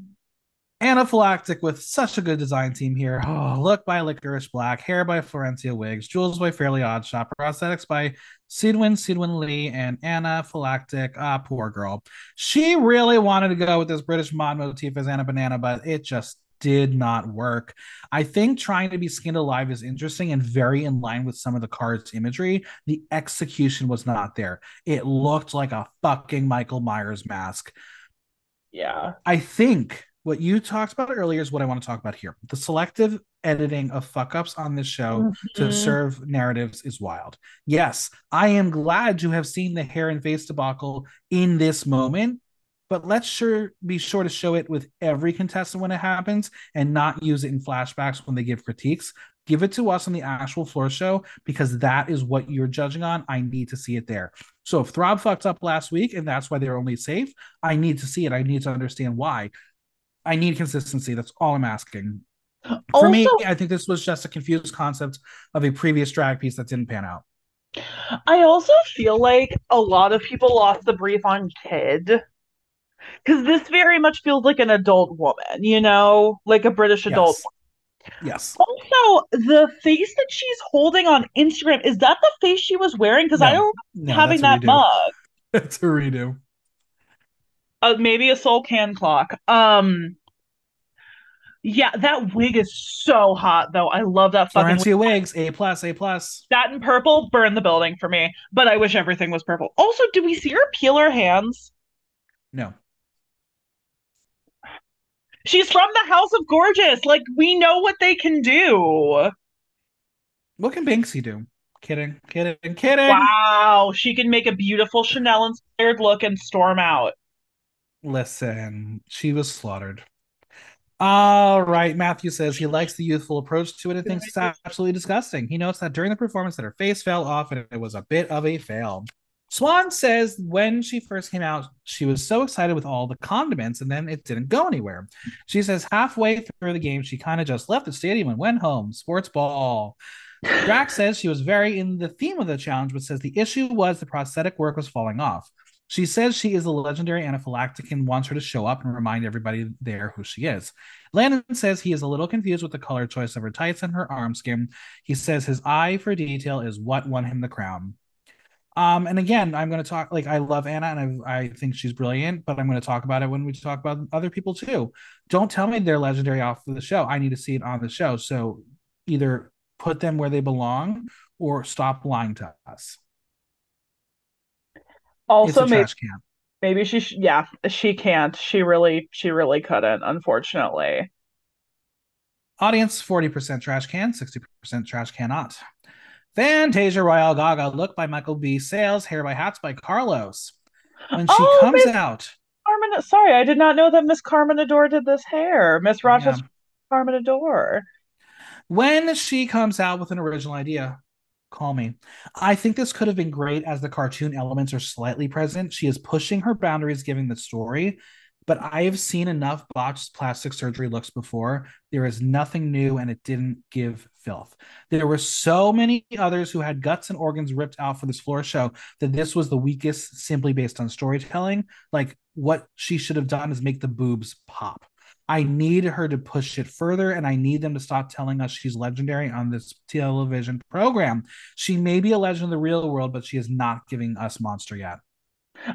Anaphylactic with such a good design team here. Oh, look by Licorice Black, hair by Florencia Wigs, jewels by Fairly Odd Shop, prosthetics by Sidwin, Sidwin Lee, and Anaphylactic. Ah, poor girl. She really wanted to go with this British mod motif as Anna Banana, but it just did not work. I think trying to be skinned alive is interesting and very in line with some of the card's imagery. The execution was not there. It looked like a fucking Michael Myers mask. Yeah. I think what you talked about earlier is what I want to talk about here. The selective editing of fuck ups on this show mm-hmm. to serve narratives is wild. Yes, I am glad to have seen the hair and face debacle in this moment, but let's sure be sure to show it with every contestant when it happens and not use it in flashbacks when they give critiques. Give it to us on the actual floor show because that is what you're judging on. I need to see it there. So if Throb fucked up last week and that's why they're only safe, I need to see it. I need to understand why. I need consistency. That's all I'm asking. For also, me, I think this was just a confused concept of a previous drag piece that didn't pan out. I also feel like a lot of people lost the brief on kid because this very much feels like an adult woman, you know, like a British adult. Yes. yes. Also, the face that she's holding on Instagram is that the face she was wearing? Because no, I don't no, having that mug. It's a redo uh, maybe a soul can clock. Um, yeah, that wig is so hot though. I love that fucking Florencia wig. wigs. A plus, A plus. That in purple, burn the building for me. But I wish everything was purple. Also, do we see her peel her hands? No. She's from the House of Gorgeous. Like we know what they can do. What can Banksy do? Kidding, kidding, kidding. Wow, she can make a beautiful Chanel inspired look and storm out. Listen, she was slaughtered. All right, Matthew says he likes the youthful approach to it and thinks it's absolutely disgusting. He notes that during the performance that her face fell off and it was a bit of a fail. Swan says when she first came out, she was so excited with all the condiments and then it didn't go anywhere. She says halfway through the game, she kind of just left the stadium and went home. Sports ball. Drac says she was very in the theme of the challenge, but says the issue was the prosthetic work was falling off. She says she is a legendary anaphylactic and wants her to show up and remind everybody there who she is. Landon says he is a little confused with the color choice of her tights and her arm skin. He says his eye for detail is what won him the crown. Um, and again, I'm going to talk like I love Anna and I, I think she's brilliant, but I'm going to talk about it when we talk about other people too. Don't tell me they're legendary off of the show. I need to see it on the show. So either put them where they belong or stop lying to us. Also, maybe, maybe she, sh- yeah, she can't. She really, she really couldn't, unfortunately. Audience 40% trash can, 60% trash cannot. Fantasia Royale Gaga, look by Michael B. Sales, hair by Hats by Carlos. When she oh, comes Miss out. Carmen, sorry, I did not know that Miss Carmen Adore did this hair. Miss Rochester yeah. Carmen Adore. When she comes out with an original idea, call me. I think this could have been great as the cartoon elements are slightly present. She is pushing her boundaries, giving the story, but I have seen enough botched plastic surgery looks before. There is nothing new and it didn't give filth. There were so many others who had guts and organs ripped out for this floor show that this was the weakest simply based on storytelling. Like what she should have done is make the boobs pop. I need her to push it further, and I need them to stop telling us she's legendary on this television program. She may be a legend in the real world, but she is not giving us monster yet.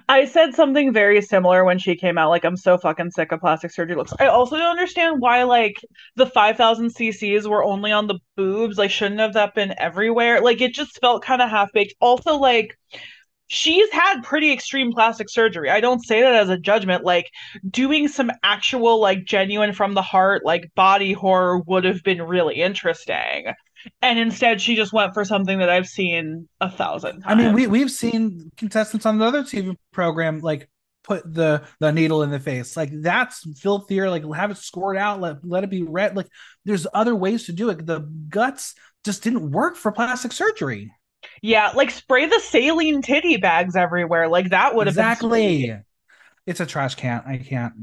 I said something very similar when she came out. Like, I'm so fucking sick of plastic surgery looks. I also don't understand why, like, the 5,000 cc's were only on the boobs. Like, shouldn't have that been everywhere? Like, it just felt kind of half baked. Also, like, she's had pretty extreme plastic surgery. I don't say that as a judgment. Like doing some actual, like genuine from the heart, like body horror would have been really interesting. And instead, she just went for something that I've seen a thousand times. I mean, we we've seen contestants on the other TV program like put the the needle in the face. Like that's filthier. Like have it scored out. Let let it be red. Like there's other ways to do it. The guts just didn't work for plastic surgery. Yeah, like spray the saline titty bags everywhere. Like that would have exactly. It's a trash can. I can't.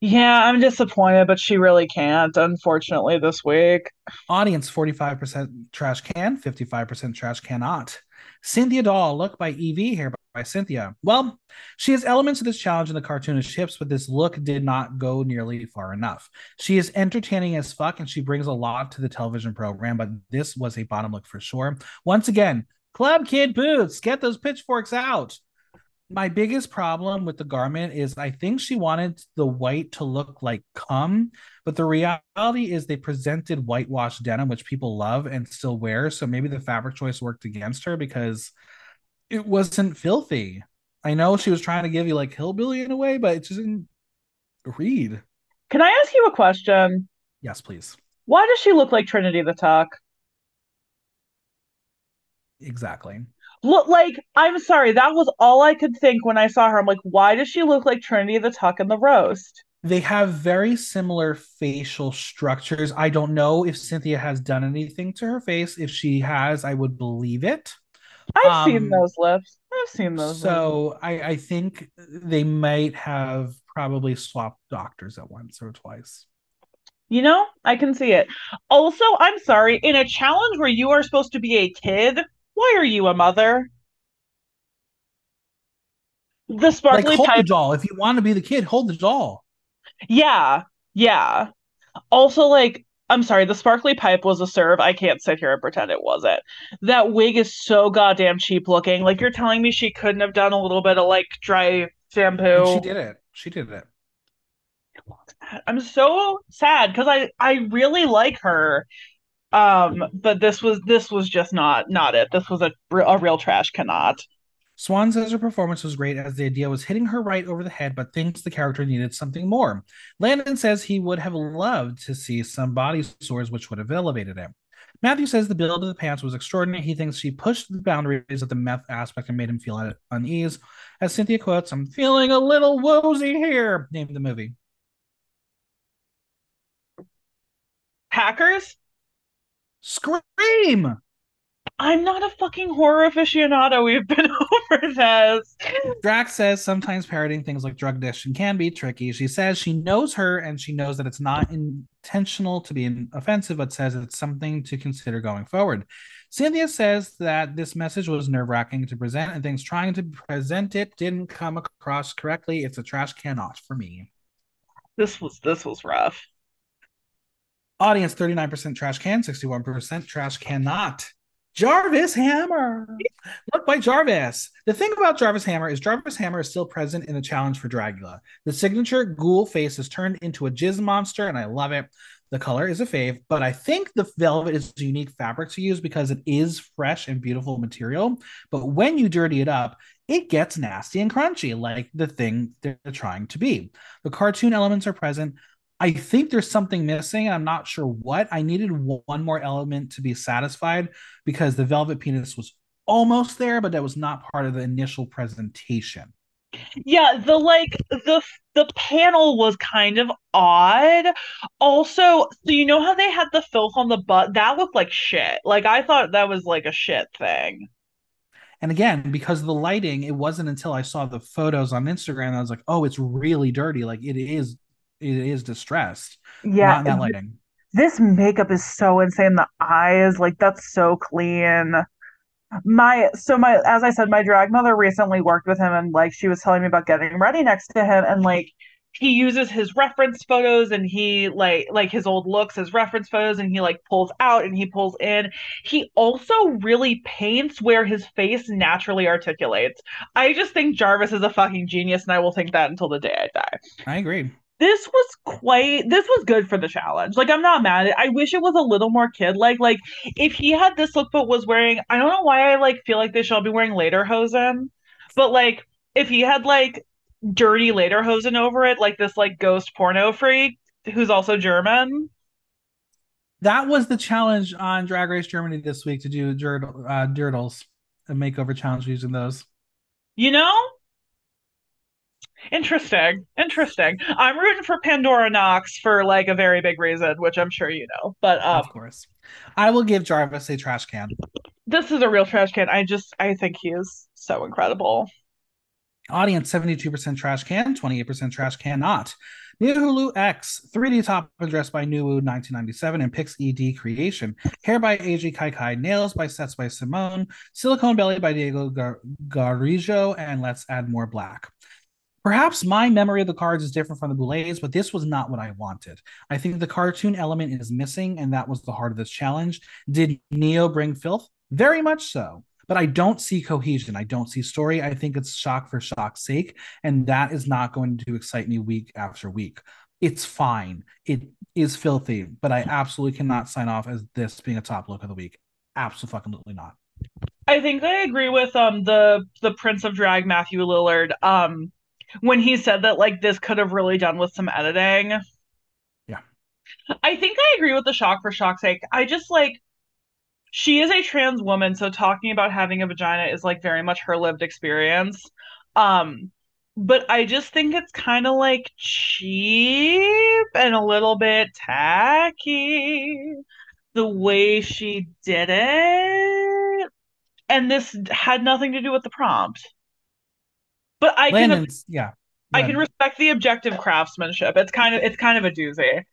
Yeah, I'm disappointed, but she really can't, unfortunately, this week. Audience 45% trash can, 55% trash cannot. Cynthia Doll, look by Evie here by Cynthia. Well, she has elements of this challenge in the cartoonish ships, but this look did not go nearly far enough. She is entertaining as fuck and she brings a lot to the television program, but this was a bottom look for sure. Once again, Club Kid Boots, get those pitchforks out my biggest problem with the garment is I think she wanted the white to look like cum, but the reality is they presented whitewashed denim, which people love and still wear. So maybe the fabric choice worked against her because it wasn't filthy. I know she was trying to give you like hillbilly in a way, but it just didn't read. Can I ask you a question? Yes, please. Why does she look like Trinity the Tuck? Exactly look like I'm sorry, that was all I could think when I saw her. I'm like, why does she look like Trinity the Tuck in the roast? They have very similar facial structures. I don't know if Cynthia has done anything to her face. If she has, I would believe it. I've um, seen those lips. I've seen those. So I, I think they might have probably swapped doctors at once or twice. You know, I can see it. Also, I'm sorry, in a challenge where you are supposed to be a kid, why are you a mother? The sparkly like, hold pipe. the doll. If you want to be the kid, hold the doll. Yeah, yeah. Also, like, I'm sorry, the sparkly pipe was a serve. I can't sit here and pretend it wasn't. That wig is so goddamn cheap looking. Like, you're telling me she couldn't have done a little bit of like dry shampoo. And she did it. She did it. I'm so sad because I I really like her um, but this was this was just not not it. This was a a real trash cannot. Swan says her performance was great as the idea was hitting her right over the head, but thinks the character needed something more. Landon says he would have loved to see some body sores, which would have elevated him. Matthew says the build of the pants was extraordinary. He thinks she pushed the boundaries of the meth aspect and made him feel at unease. As Cynthia quotes, I'm feeling a little woozy here. Name the movie. Hackers? Scream! I'm not a fucking horror aficionado. We've been over Drac says sometimes parodying things like drug addiction can be tricky. She says she knows her and she knows that it's not intentional to be offensive, but says it's something to consider going forward. Cynthia says that this message was nerve wracking to present and things trying to present it didn't come across correctly. It's a trash cannot for me. This was this was rough. Audience 39% trash can, 61% trash cannot. Jarvis Hammer. Look by Jarvis. The thing about Jarvis Hammer is Jarvis Hammer is still present in the challenge for Dragula. The signature ghoul face is turned into a jizz monster, and I love it. The color is a fave, but I think the velvet is a unique fabric to use because it is fresh and beautiful material. But when you dirty it up, it gets nasty and crunchy, like the thing they're trying to be. The cartoon elements are present. I think there's something missing. I'm not sure what. I needed one more element to be satisfied because the velvet penis was almost there, but that was not part of the initial presentation. Yeah, the like the the panel was kind of odd. Also, so you know how they had the filth on the butt? That looked like shit. Like I thought that was like a shit thing. And again, because of the lighting, it wasn't until I saw the photos on Instagram I was like, "Oh, it's really dirty. Like it is it is distressed. Yeah, not that lighting. This makeup is so insane. The eyes, like that's so clean. My so my as I said, my drag mother recently worked with him and like she was telling me about getting ready next to him and like he uses his reference photos and he like like his old looks as reference photos and he like pulls out and he pulls in he also really paints where his face naturally articulates i just think jarvis is a fucking genius and i will think that until the day i die i agree this was quite this was good for the challenge. Like i'm not mad i wish it was a little more kid like like if he had this look but was wearing i don't know why i like feel like they should all be wearing lederhosen but like if he had like dirty lederhosen over it like this like ghost porno freak who's also german. That was the challenge on drag race germany this week to do dirt, uh, dirtles a makeover challenge using those. You know Interesting. Interesting. I'm rooting for Pandora Knox for like a very big reason, which I'm sure you know. But um, of course, I will give Jarvis a trash can. This is a real trash can. I just I think he is so incredible. Audience 72% trash can, 28% trash can not. Niohuru X, 3D top dress by Nuwu 1997 and Pix ED creation. Hair by AJ Kai Kai, nails by Sets by Simone, silicone belly by Diego Gar- Garijo, and let's add more black. Perhaps my memory of the cards is different from the Boulets, but this was not what I wanted. I think the cartoon element is missing, and that was the heart of this challenge. Did Neo bring filth? Very much so. But I don't see cohesion. I don't see story. I think it's shock for shock's sake, and that is not going to excite me week after week. It's fine. It is filthy, but I absolutely cannot sign off as this being a top look of the week. Absolutely not. I think I agree with um the the Prince of Drag Matthew Lillard. Um when he said that like this could have really done with some editing. Yeah. I think I agree with the shock for shock's sake. I just like she is a trans woman, so talking about having a vagina is like very much her lived experience. Um but I just think it's kind of like cheap and a little bit tacky the way she did it. And this had nothing to do with the prompt. But I Landon's, can yeah. I can respect the objective craftsmanship. It's kind of it's kind of a doozy.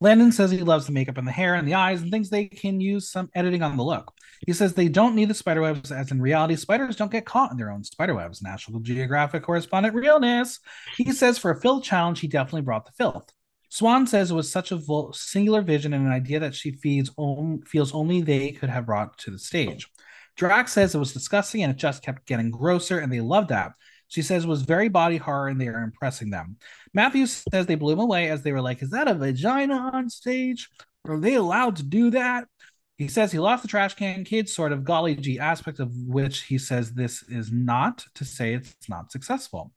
Landon says he loves the makeup and the hair and the eyes and thinks they can use some editing on the look. He says they don't need the spiderwebs, as in reality, spiders don't get caught in their own spiderwebs. National Geographic correspondent realness. He says for a filth challenge, he definitely brought the filth. Swan says it was such a singular vision and an idea that she feeds on, feels only they could have brought to the stage. Drac says it was disgusting and it just kept getting grosser, and they loved that. She says was very body horror and they are impressing them. Matthews says they blew him away as they were like, Is that a vagina on stage? Are they allowed to do that? He says he lost the trash can kid sort of golly gee aspect of which he says this is not to say it's not successful.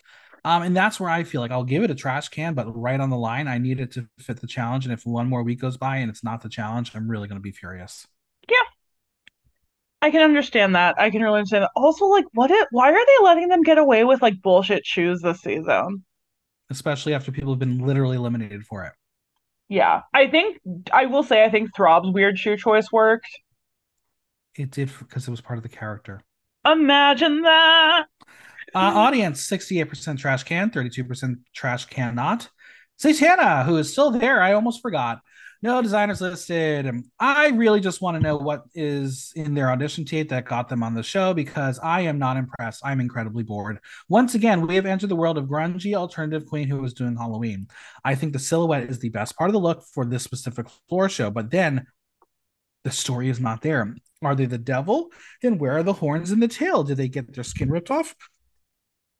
Um, and that's where I feel like I'll give it a trash can, but right on the line, I need it to fit the challenge. And if one more week goes by and it's not the challenge, I'm really going to be furious. I can understand that. I can really understand that. Also, like, what it why are they letting them get away with like bullshit shoes this season? especially after people have been literally eliminated for it. Yeah. I think I will say I think Throb's weird shoe choice worked. It did because it was part of the character. Imagine that. Uh, audience 68% trash can, 32% trash cannot. Satana, who is still there, I almost forgot. No designers listed. Um, I really just want to know what is in their audition tape that got them on the show because I am not impressed. I'm incredibly bored. Once again, we have entered the world of grungy alternative queen who was doing Halloween. I think the silhouette is the best part of the look for this specific floor show, but then the story is not there. Are they the devil? Then where are the horns and the tail? Did they get their skin ripped off?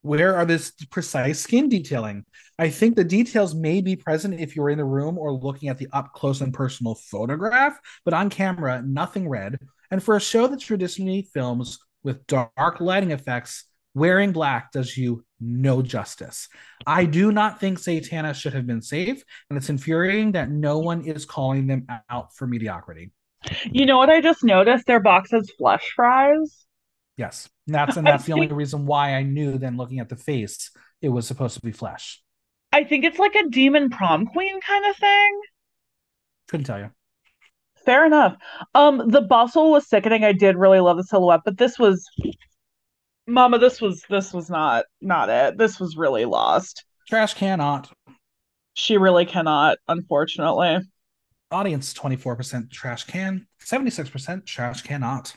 Where are this precise skin detailing? I think the details may be present if you're in the room or looking at the up close and personal photograph, but on camera, nothing red. And for a show that traditionally films with dark lighting effects, wearing black does you no justice. I do not think Satana should have been safe, and it's infuriating that no one is calling them out for mediocrity. You know what I just noticed? Their box has flesh fries. Yes. And that's and that's the only reason why I knew then looking at the face it was supposed to be flesh. I think it's like a demon prom queen kind of thing. Couldn't tell you. Fair enough. Um, the bustle was sickening. I did really love the silhouette, but this was Mama, this was this was not not it. This was really lost. Trash cannot. She really cannot, unfortunately. Audience 24% trash can, 76% trash cannot.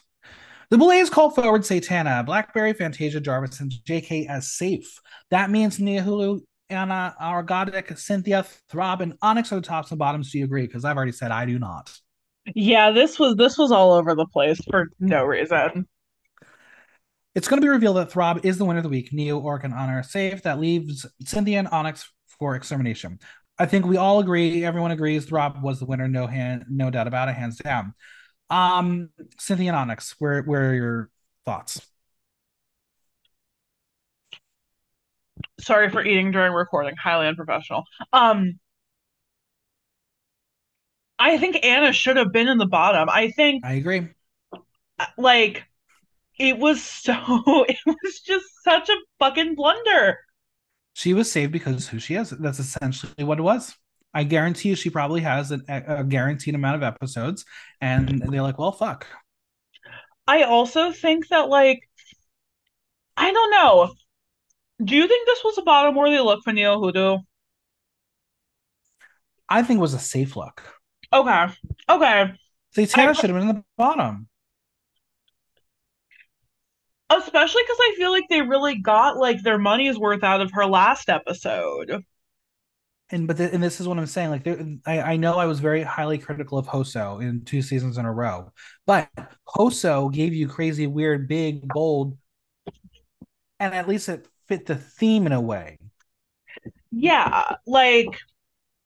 The Boulets called forward Satana, Blackberry, Fantasia, Jarvis, and JK as safe. That means Niohuru, Anna, Orkgotik, Cynthia, Throb, and Onyx are the tops and bottoms. Do you agree? Because I've already said I do not. Yeah, this was this was all over the place for hmm. no reason. It's going to be revealed that Throb is the winner of the week. Neo, Orc, and Anna are safe. That leaves Cynthia and Onyx for extermination. I think we all agree. Everyone agrees. Throb was the winner. No hand, no doubt about it. Hands down. Um, Cynthia and Onyx, where where are your thoughts? Sorry for eating during recording. Highly unprofessional. Um, I think Anna should have been in the bottom. I think I agree. Like, it was so. It was just such a fucking blunder. She was saved because who she is. That's essentially what it was. I guarantee you she probably has an, a guaranteed amount of episodes, and they're like, well, fuck. I also think that, like, I don't know. Do you think this was a bottom worthy look for Neo Hoodoo? I think it was a safe look. Okay. Okay. Satana I... should have been in the bottom. Especially because I feel like they really got like their money's worth out of her last episode and but the, and this is what I'm saying. Like, I I know I was very highly critical of Hoso in two seasons in a row, but Hoso gave you crazy, weird, big, bold, and at least it fit the theme in a way. Yeah, like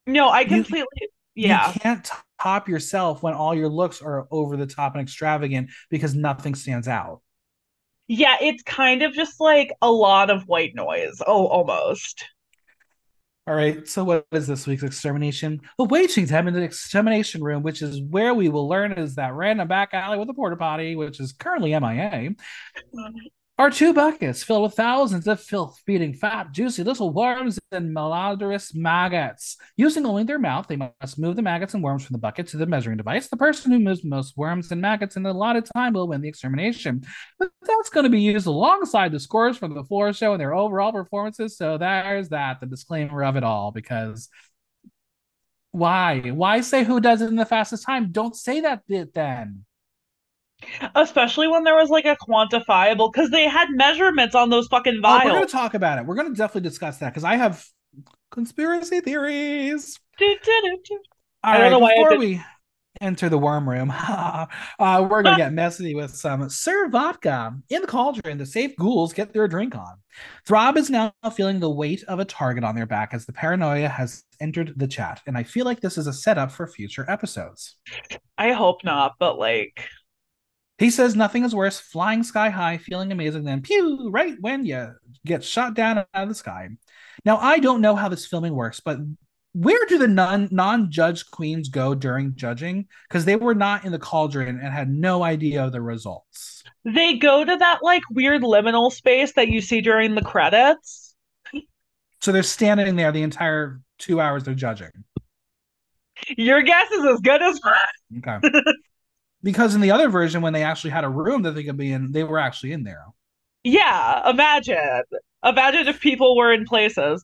no, I completely. You, yeah, you can't top yourself when all your looks are over the top and extravagant because nothing stands out. Yeah, it's kind of just like a lot of white noise. Oh, almost. All right, so what is this week's extermination? The waiting time in the extermination room, which is where we will learn is that random back alley with a porta potty, which is currently MIA. Are two buckets filled with thousands of filth feeding fat, juicy little worms and malodorous maggots. Using only their mouth, they must move the maggots and worms from the bucket to the measuring device. The person who moves most worms and maggots in the allotted time will win the extermination. But that's going to be used alongside the scores from the floor show and their overall performances. So there's that, the disclaimer of it all, because why? Why say who does it in the fastest time? Don't say that bit then. Especially when there was like a quantifiable, because they had measurements on those fucking vials. Oh, we're gonna talk about it. We're gonna definitely discuss that because I have conspiracy theories. Do, do, do, All I right, before we enter the worm room, uh, we're gonna get messy with some Sir Vodka in the cauldron. The safe ghouls get their drink on. Throb is now feeling the weight of a target on their back as the paranoia has entered the chat, and I feel like this is a setup for future episodes. I hope not, but like he says nothing is worse flying sky high, feeling amazing, than pew, right when you get shot down out of the sky. Now, I don't know how this filming works, but where do the non non judge queens go during judging? Because they were not in the cauldron and had no idea of the results. They go to that like weird liminal space that you see during the credits. So they're standing there the entire two hours they're judging. Your guess is as good as mine. Okay. because in the other version, when they actually had a room that they could be in, they were actually in there. Yeah, imagine. Imagine if people were in places.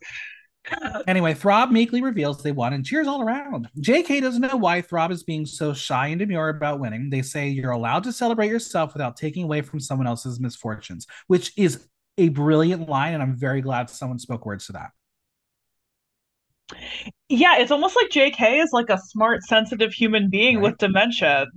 Anyway, Throb meekly reveals they won and cheers all around. JK doesn't know why Throb is being so shy and demure about winning. They say you're allowed to celebrate yourself without taking away from someone else's misfortunes, which is a brilliant line, and I'm very glad someone spoke words to that. Yeah, it's almost like JK is like a smart, sensitive human being Right. with dementia.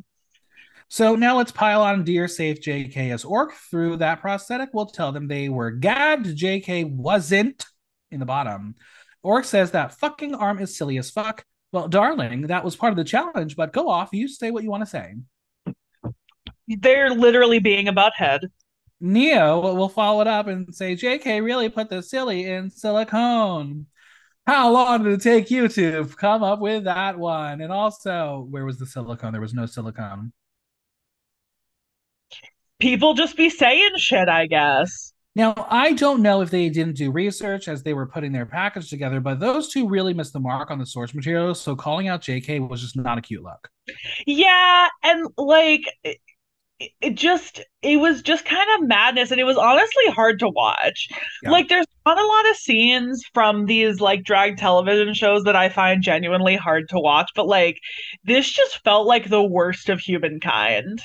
So now let's pile on Dear Safe JK as Orc. Through that prosthetic, we'll tell them they were gagged. JK wasn't in the bottom. Orc says that fucking arm is silly as fuck. Well, darling, that was part of the challenge, but go off. You say what you want to say. They're literally being a butthead. Neo will follow it up and say, JK really put the silly in silicone. How long did it take you to come up with that one? And also, where was the silicone? There was no silicone. People just be saying shit, I guess. Now, I don't know if they didn't do research as they were putting their package together, but those two really missed the mark on the source material. So calling out JK was just not a cute look. Yeah, and like it, it just it was just kind of madness and it was honestly hard to watch. Yeah. Like there's not a lot of scenes from these like drag television shows that I find genuinely hard to watch, but like this just felt like the worst of humankind.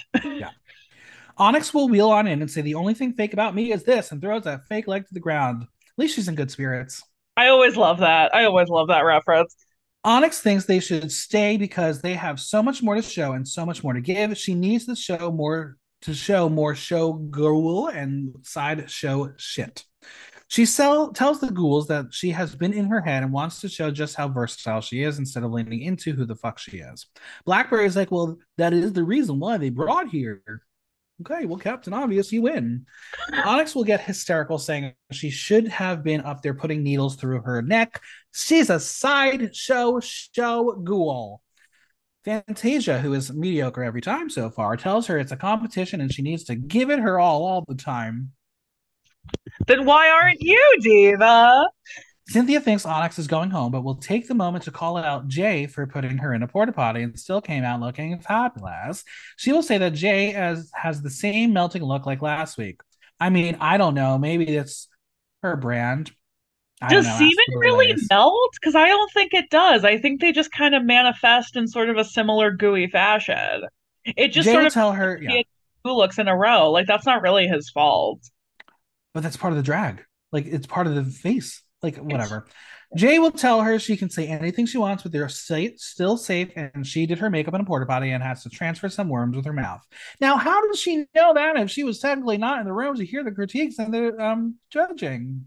Onyx will wheel on in and say, The only thing fake about me is this, and throws that fake leg to the ground. At least she's in good spirits. I always love that. I always love that reference. Onyx thinks they should stay because they have so much more to show and so much more to give. She needs to show more to show more show girl and side show shit. She sell, tells the ghouls that she has been in her head and wants to show just how versatile she is instead of leaning into who the fuck she is. Blackberry is like, well, that is the reason why they brought here. Okay, well, Captain Obvious, you win. Onyx will get hysterical, saying she should have been up there putting needles through her neck. She's a sideshow show ghoul. Fantasia, who is mediocre every time so far, tells her it's a competition and she needs to give it her all all the time. Then why aren't you, Diva? Cynthia thinks Onyx is going home, but will take the moment to call out Jay for putting her in a porta potty and still came out looking fabulous. She will say that Jay has, has the same melting look like last week. I mean, I don't know. Maybe it's her brand. I Does know. semen really melt? Because I don't think it does. I think they just kind of manifest in sort of a similar gooey fashion. It just Jay sort of tell her, yeah, two looks in a row. Like that's not really his fault. but that's part of the drag. Like it's part of the face. Like whatever. Jay will tell her she can say anything she wants, but they're still safe. And she did her makeup in a porta potty and has to transfer some worms with her mouth. Now, how does she know that if she was technically not in the room to hear the critiques and the um judging?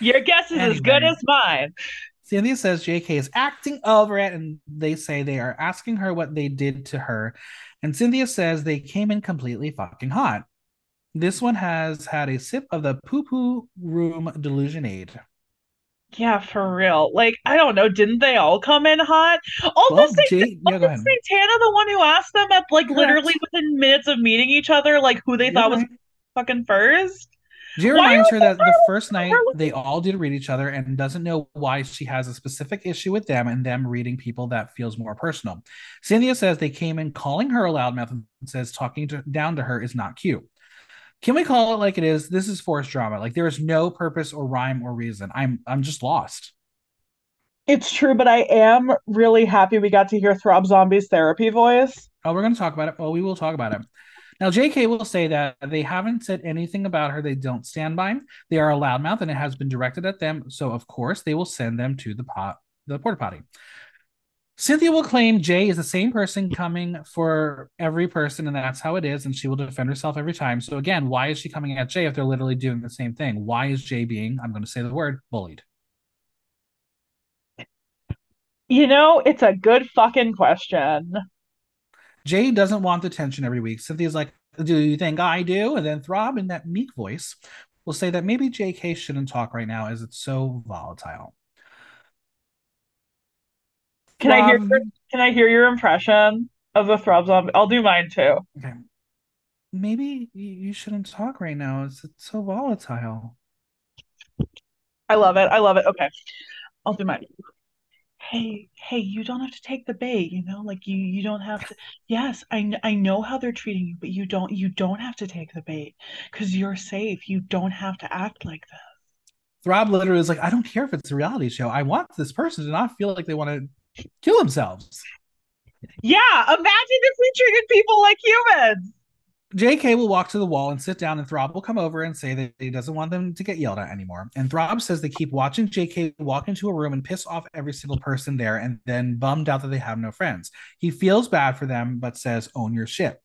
Your guess is as good as mine. Cynthia says JK is acting over it, and they say they are asking her what they did to her. And Cynthia says they came in completely fucking hot. This one has had a sip of the poo poo room delusionade. Yeah, for real. Like, I don't know. Didn't they all come in hot? Also, Well, Sa- Jay, yeah, Santana the one who asked them at like Correct. literally within minutes of meeting each other, like who they You're thought was fucking first? Jay reminds her that the first night they all did read each other and doesn't know why she has a specific issue with them and them reading people that feels more personal. Cynthia says they came in calling her a loudmouth and says talking to, down to her is not cute. Can we call it like it is? This is forced drama. Like there is no purpose or rhyme or reason. I'm I'm just lost. It's true, but I am really happy we got to hear Throb Zombie's therapy voice. Oh, we're going to talk about it. Well, we will talk about it. Now, JK will say that they haven't said anything about her they don't stand by. They are a loudmouth and it has been directed at them. So, of course, they will send them to the pot, the porta potty. Cynthia will claim Jay is the same person coming for every person, and that's how it is. And she will defend herself every time. So, again, why is she coming at Jay if they're literally doing the same thing? Why is Jay being, I'm going to say the word, bullied? You know, it's a good fucking question. Jay doesn't want the tension every week. Cynthia's like, Do you think I do? And then Throb, in that meek voice, will say that maybe JK shouldn't talk right now as it's so volatile. Can I hear um, your, can I hear your impression of the Throb Zombie? I'll do mine too. Okay. Maybe you you shouldn't talk right now. It's, it's so volatile. I love it. I love it. Okay. I'll do mine. Hey, hey, you don't have to take the bait, you know? Like you you don't have to. Yes, I I know how they're treating you, but you don't you don't have to take the bait because you're safe. You don't have to act like this. Throb literally is like, I don't care if it's a reality show. I want this person to not feel like they want to kill themselves. Yeah, imagine if we treated people like humans. JK will walk to the wall and sit down, and Throb will come over and say that he doesn't want them to get yelled at anymore. And Throb says they keep watching JK walk into a room and piss off every single person there, and then bummed out that they have no friends. He feels bad for them, but says, Own your ship.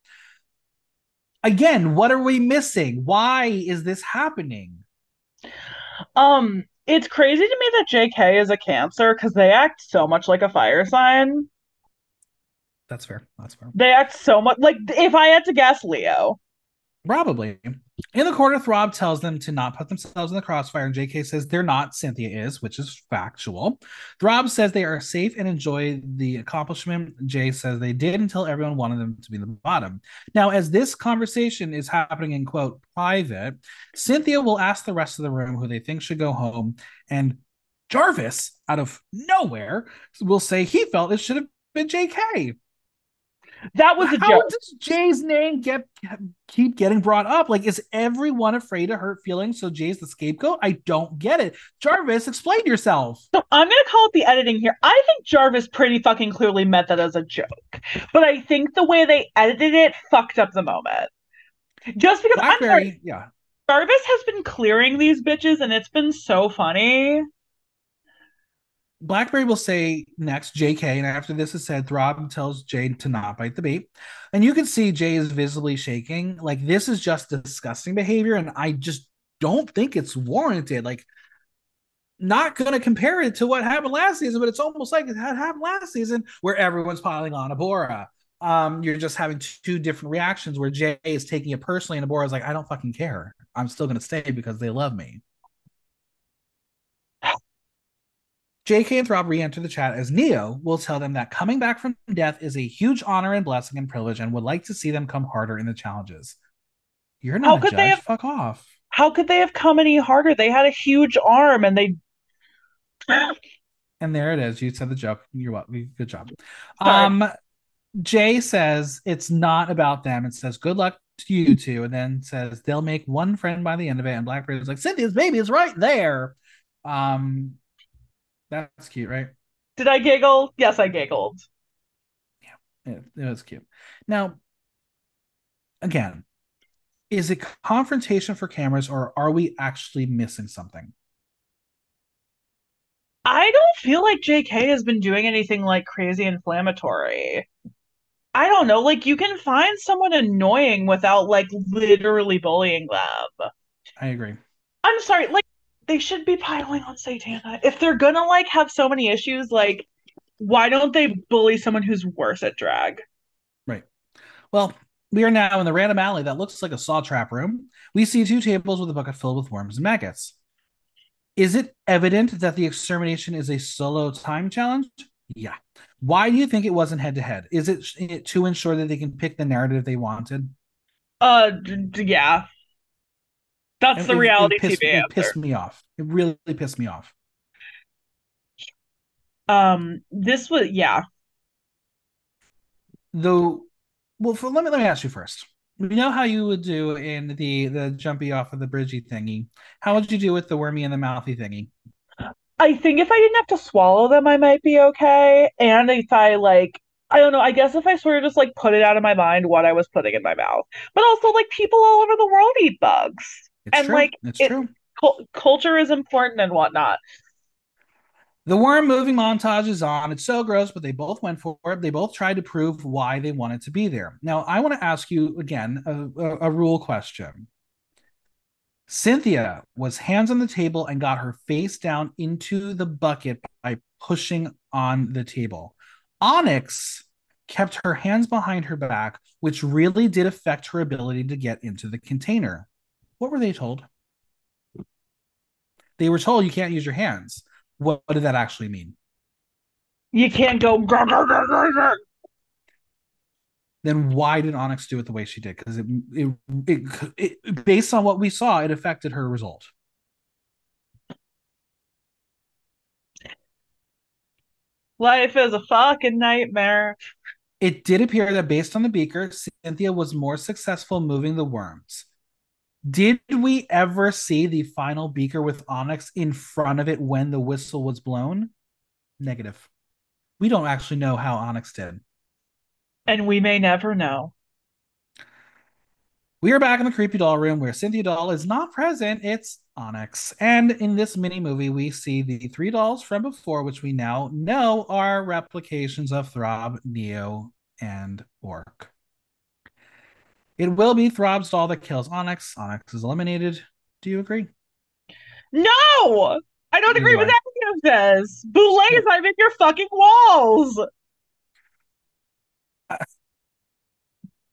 Again, what are we missing? Why is this happening? Um, it's crazy to me that JK is a Cancer because they act so much like a fire sign. That's fair. That's fair. They act so much like if I had to guess, Leo. Probably. In the corner, Throb tells them to not put themselves in the crossfire, and JK says they're not. Cynthia is, which is factual. Throb says they are safe and enjoy the accomplishment. Jay says they did until everyone wanted them to be the bottom. Now, as this conversation is happening in quote private, Cynthia will ask the rest of the room who they think should go home, and Jarvis, out of nowhere, will say he felt it should have been JK. That was a How joke. does Jay's name get keep getting brought up? Like, is everyone afraid to hurt feelings? So Jay's the scapegoat? I don't get it. Jarvis, explain yourself. So I'm gonna call it the editing here. I think Jarvis pretty fucking clearly meant that as a joke, but I think the way they edited it fucked up the moment. Just because I'm sorry, yeah. Jarvis has been clearing these bitches, and it's been so funny. Blackberry will say next JK, and after this is said, Throb tells Jay to not bite the bait. And you can see Jay is visibly shaking. Like, this is just disgusting behavior, and I just don't think it's warranted. Like, not going to compare it to what happened last season, but it's almost like it had happened last season where everyone's piling on Abhora. Um, you're just having two different reactions where Jay is taking it personally, and Abhora's like, I don't fucking care. I'm still going to stay because they love me. JK and Throb re-enter the chat as Neo will tell them that coming back from death is a huge honor and blessing and privilege, and would like to see them come harder in the challenges. You're How not a could judge. they have- Fuck off. How could they have come any harder? They had a huge arm, and they. And there it is. You said the joke. You're welcome. Good job. Sorry. Um, Jay says it's not about them. It says good luck to you two, and then says they'll make one friend by the end of it. And Blackberry is like Cynthia's baby is right there. Um, that's cute, right? Did I giggle? Yes, I giggled. It, it was cute. Now, again, is it confrontation for cameras, or are we actually missing something? I don't feel like JK has been doing anything like crazy inflammatory. I don't know, like you can find someone annoying without like literally bullying them. I agree. I'm sorry, like they should be piling on Satana. If they're gonna like have so many issues, like why don't they bully someone who's worse at drag? Right. Well, we are now in the random alley that looks like a saw trap room. We see two tables with a bucket filled with worms and maggots. Is it evident that the extermination is a solo time challenge? Yeah. Why do you think it wasn't head to head? Is it to ensure that they can pick the narrative they wanted? Uh d- yeah. That's the it- reality it pissed, TV it pissed me off. It really pissed me off. Um this was yeah. Though, well, for, let me let me ask you first. You know how you would do in the the jumpy off of the bridgey thingy. How would you do with the wormy and the mouthy thingy? I think if I didn't have to swallow them, I might be okay. And if I like, I don't know, I guess if I sort of just like put it out of my mind what I was putting in my mouth. But also, like, people all over the world eat bugs. It's And, true. like, it's it- true. Cul- culture is important and whatnot. The worm moving montage is on. It's so gross, but they both went for it. They both tried to prove why they wanted to be there. Now, I want to ask you again a, a, a rule question. Cynthia was hands on the table and got her face down into the bucket by pushing on the table. Onyx kept her hands behind her back, which really did affect her ability to get into the container. What were they told? They were told you can't use your hands. What, what did that actually mean? You can't go. "Grr, grr, grr, grr, grr." then why did Onyx do it the way she did? Because it, it, it, it, based on what we saw, it affected her result. Life is a fucking nightmare. It did appear that based on the beaker, Cynthia was more successful moving the worms. Did we ever see the final beaker with Onyx in front of it when the whistle was blown? Negative. We don't actually know how Onyx did. And we may never know. We are back in the creepy doll room where Cynthia doll is not present. It's Onyx. And in this mini movie, we see the three dolls from before, which we now know are replications of Throb, Neo, and Orc. It will be Throb's doll that kills Onyx. Onyx is eliminated. Do you agree? No! I don't agree with any of this. Boulets, I'm in your fucking walls.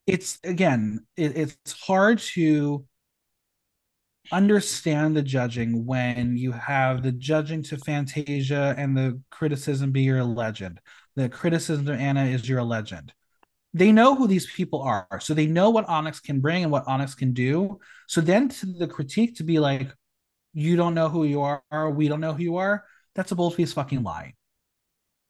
It's again, it, it's hard to understand the judging when you have the judging to Fantasia and the criticism be your legend. The criticism to Anna is your legend. They know who these people are, so they know what Onyx can bring and what Onyx can do. So then to the critique to be like, you don't know who you are, we don't know who you are, that's a bold-faced fucking lie.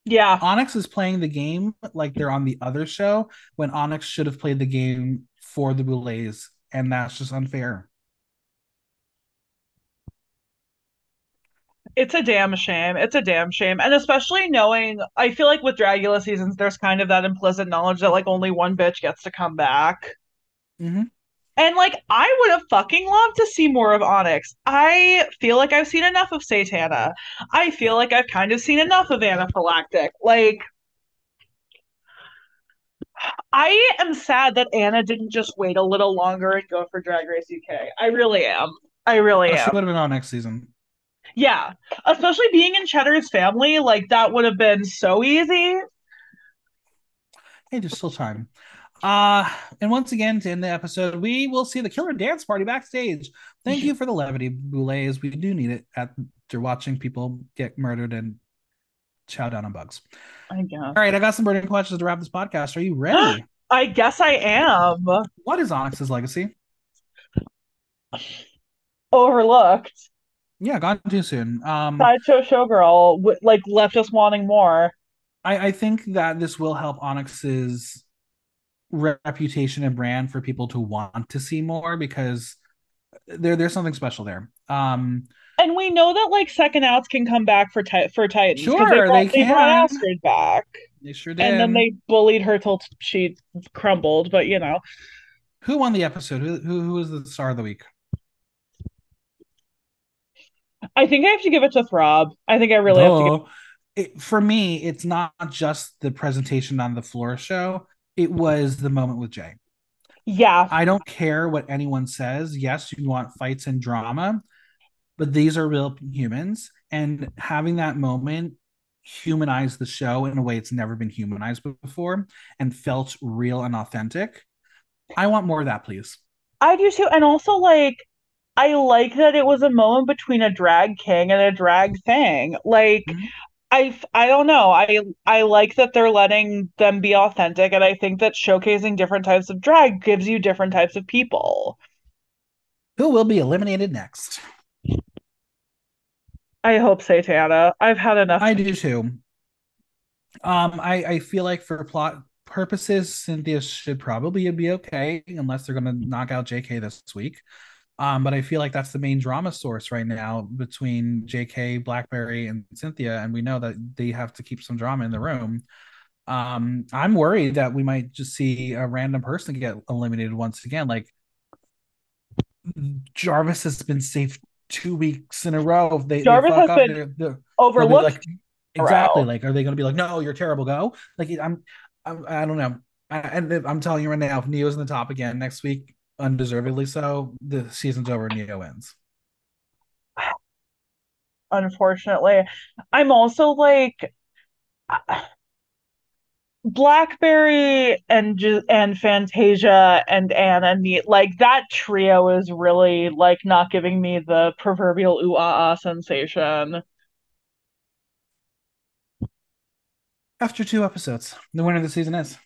Yeah. Onyx is playing the game like they're on the other show when Onyx should have played the game for the Boulets, and that's just unfair. It's a damn shame. It's a damn shame. And especially knowing, I feel like with Dragula seasons, there's kind of that implicit knowledge that like only one bitch gets to come back. Mm-hmm. And like, I would have fucking loved to see more of Onyx. I feel like I've seen enough of Satana. I feel like I've kind of seen enough of Anna Phylactic. Like, I am sad that Anna didn't just wait a little longer and go for Drag Race UK. I really am. I really Oh, she would have been on next season. Yeah. Especially being in Cheddar's family, like that would have been so easy. Hey, there's still time. Uh, and once again, to end the episode, we will see the killer dance party backstage. Thank you for the levity, Boulets. We do need it after watching people get murdered and chow down on bugs. I guess. All right, I got some burning questions to wrap this podcast. Are you ready? I guess I am. what is Onyx's legacy? Overlooked. Yeah, gone too soon. Um, Sideshow Showgirl w- like left us wanting more. I, I think that this will help Onyx's reputation and brand for people to want to see more because there there's something special there. Um, And we know that like second outs can come back for ti- for Titans. Sure, they, brought, they they brought can. Astrud back. they sure did. And then they bullied her till she crumbled, but you know. Who won the episode? Who who, who was the star of the week? I think I have to give it to Throb. I think I really have to give it, for me, it's not just the presentation on the floor show. It was the moment with Jay. Yeah. I don't care what anyone says. Yes, you want fights and drama, but these are real humans, and having that moment humanize the show in a way it's never been humanized before and felt real and authentic. I want more of that, please. I do too. And also like I like that it was a moment between a drag king and a drag thing. Like Mhm. I I don't know. I I like that they're letting them be authentic and I think that showcasing different types of drag gives you different types of people. Who will be eliminated next? I hope Satana. I've had enough. I do too. Um, I I feel like for plot purposes, Cynthia should probably be okay unless they're gonna knock out JK this week. Um, but I feel like that's the main drama source right now between JK, Blackberry, and Cynthia, and we know that they have to keep some drama in the room. Um, I'm worried that we might just see a random person get eliminated once again. Like Jarvis has been safe two weeks in a row. If they, Jarvis they has up, been they're- they're- they'll be Overlooked. like exactly like are they going to be like no you're terrible go like i'm, I'm i don't know I, and I'm telling you right now if neo's in the top again next week undeservedly so the season's over neo wins unfortunately. I'm also like Blackberry and and Fantasia and Anna need like that trio is really like not giving me the proverbial ooh ah ah sensation. After two episodes, the winner of the season is.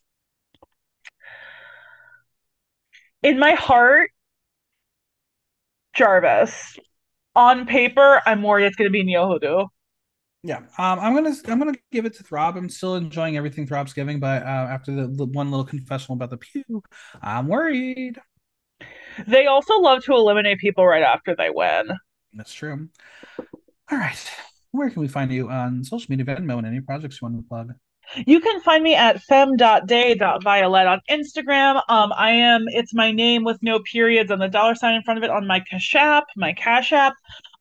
In my heart, Jarvis. On paper, I'm worried it's going to be Neo Hoodoo. Yeah, um, I'm gonna I'm gonna give it to Throb. I'm still enjoying everything Throb's giving, but uh, after the, the one little confessional about the pew, I'm worried. They also love to eliminate people right after they win. That's true. All right, where can we find you on social media, Venmo, and any projects you want to plug? You can find me at femme.de.violette on Instagram. Um, I am, it's my name with no periods and the dollar sign in front of it on my Cash App, my Cash App.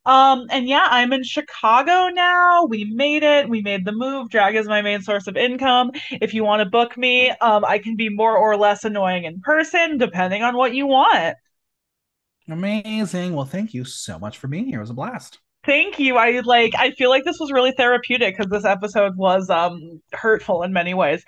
Um, and yeah, I'm in Chicago now. We made it. We made the move. Drag is my main source of income. If you want to book me, um, I can be more or less annoying in person, depending on what you want. Amazing. Well, thank you so much for being here. It was a blast. Thank you. I like I feel like this was really therapeutic because this episode was um hurtful in many ways.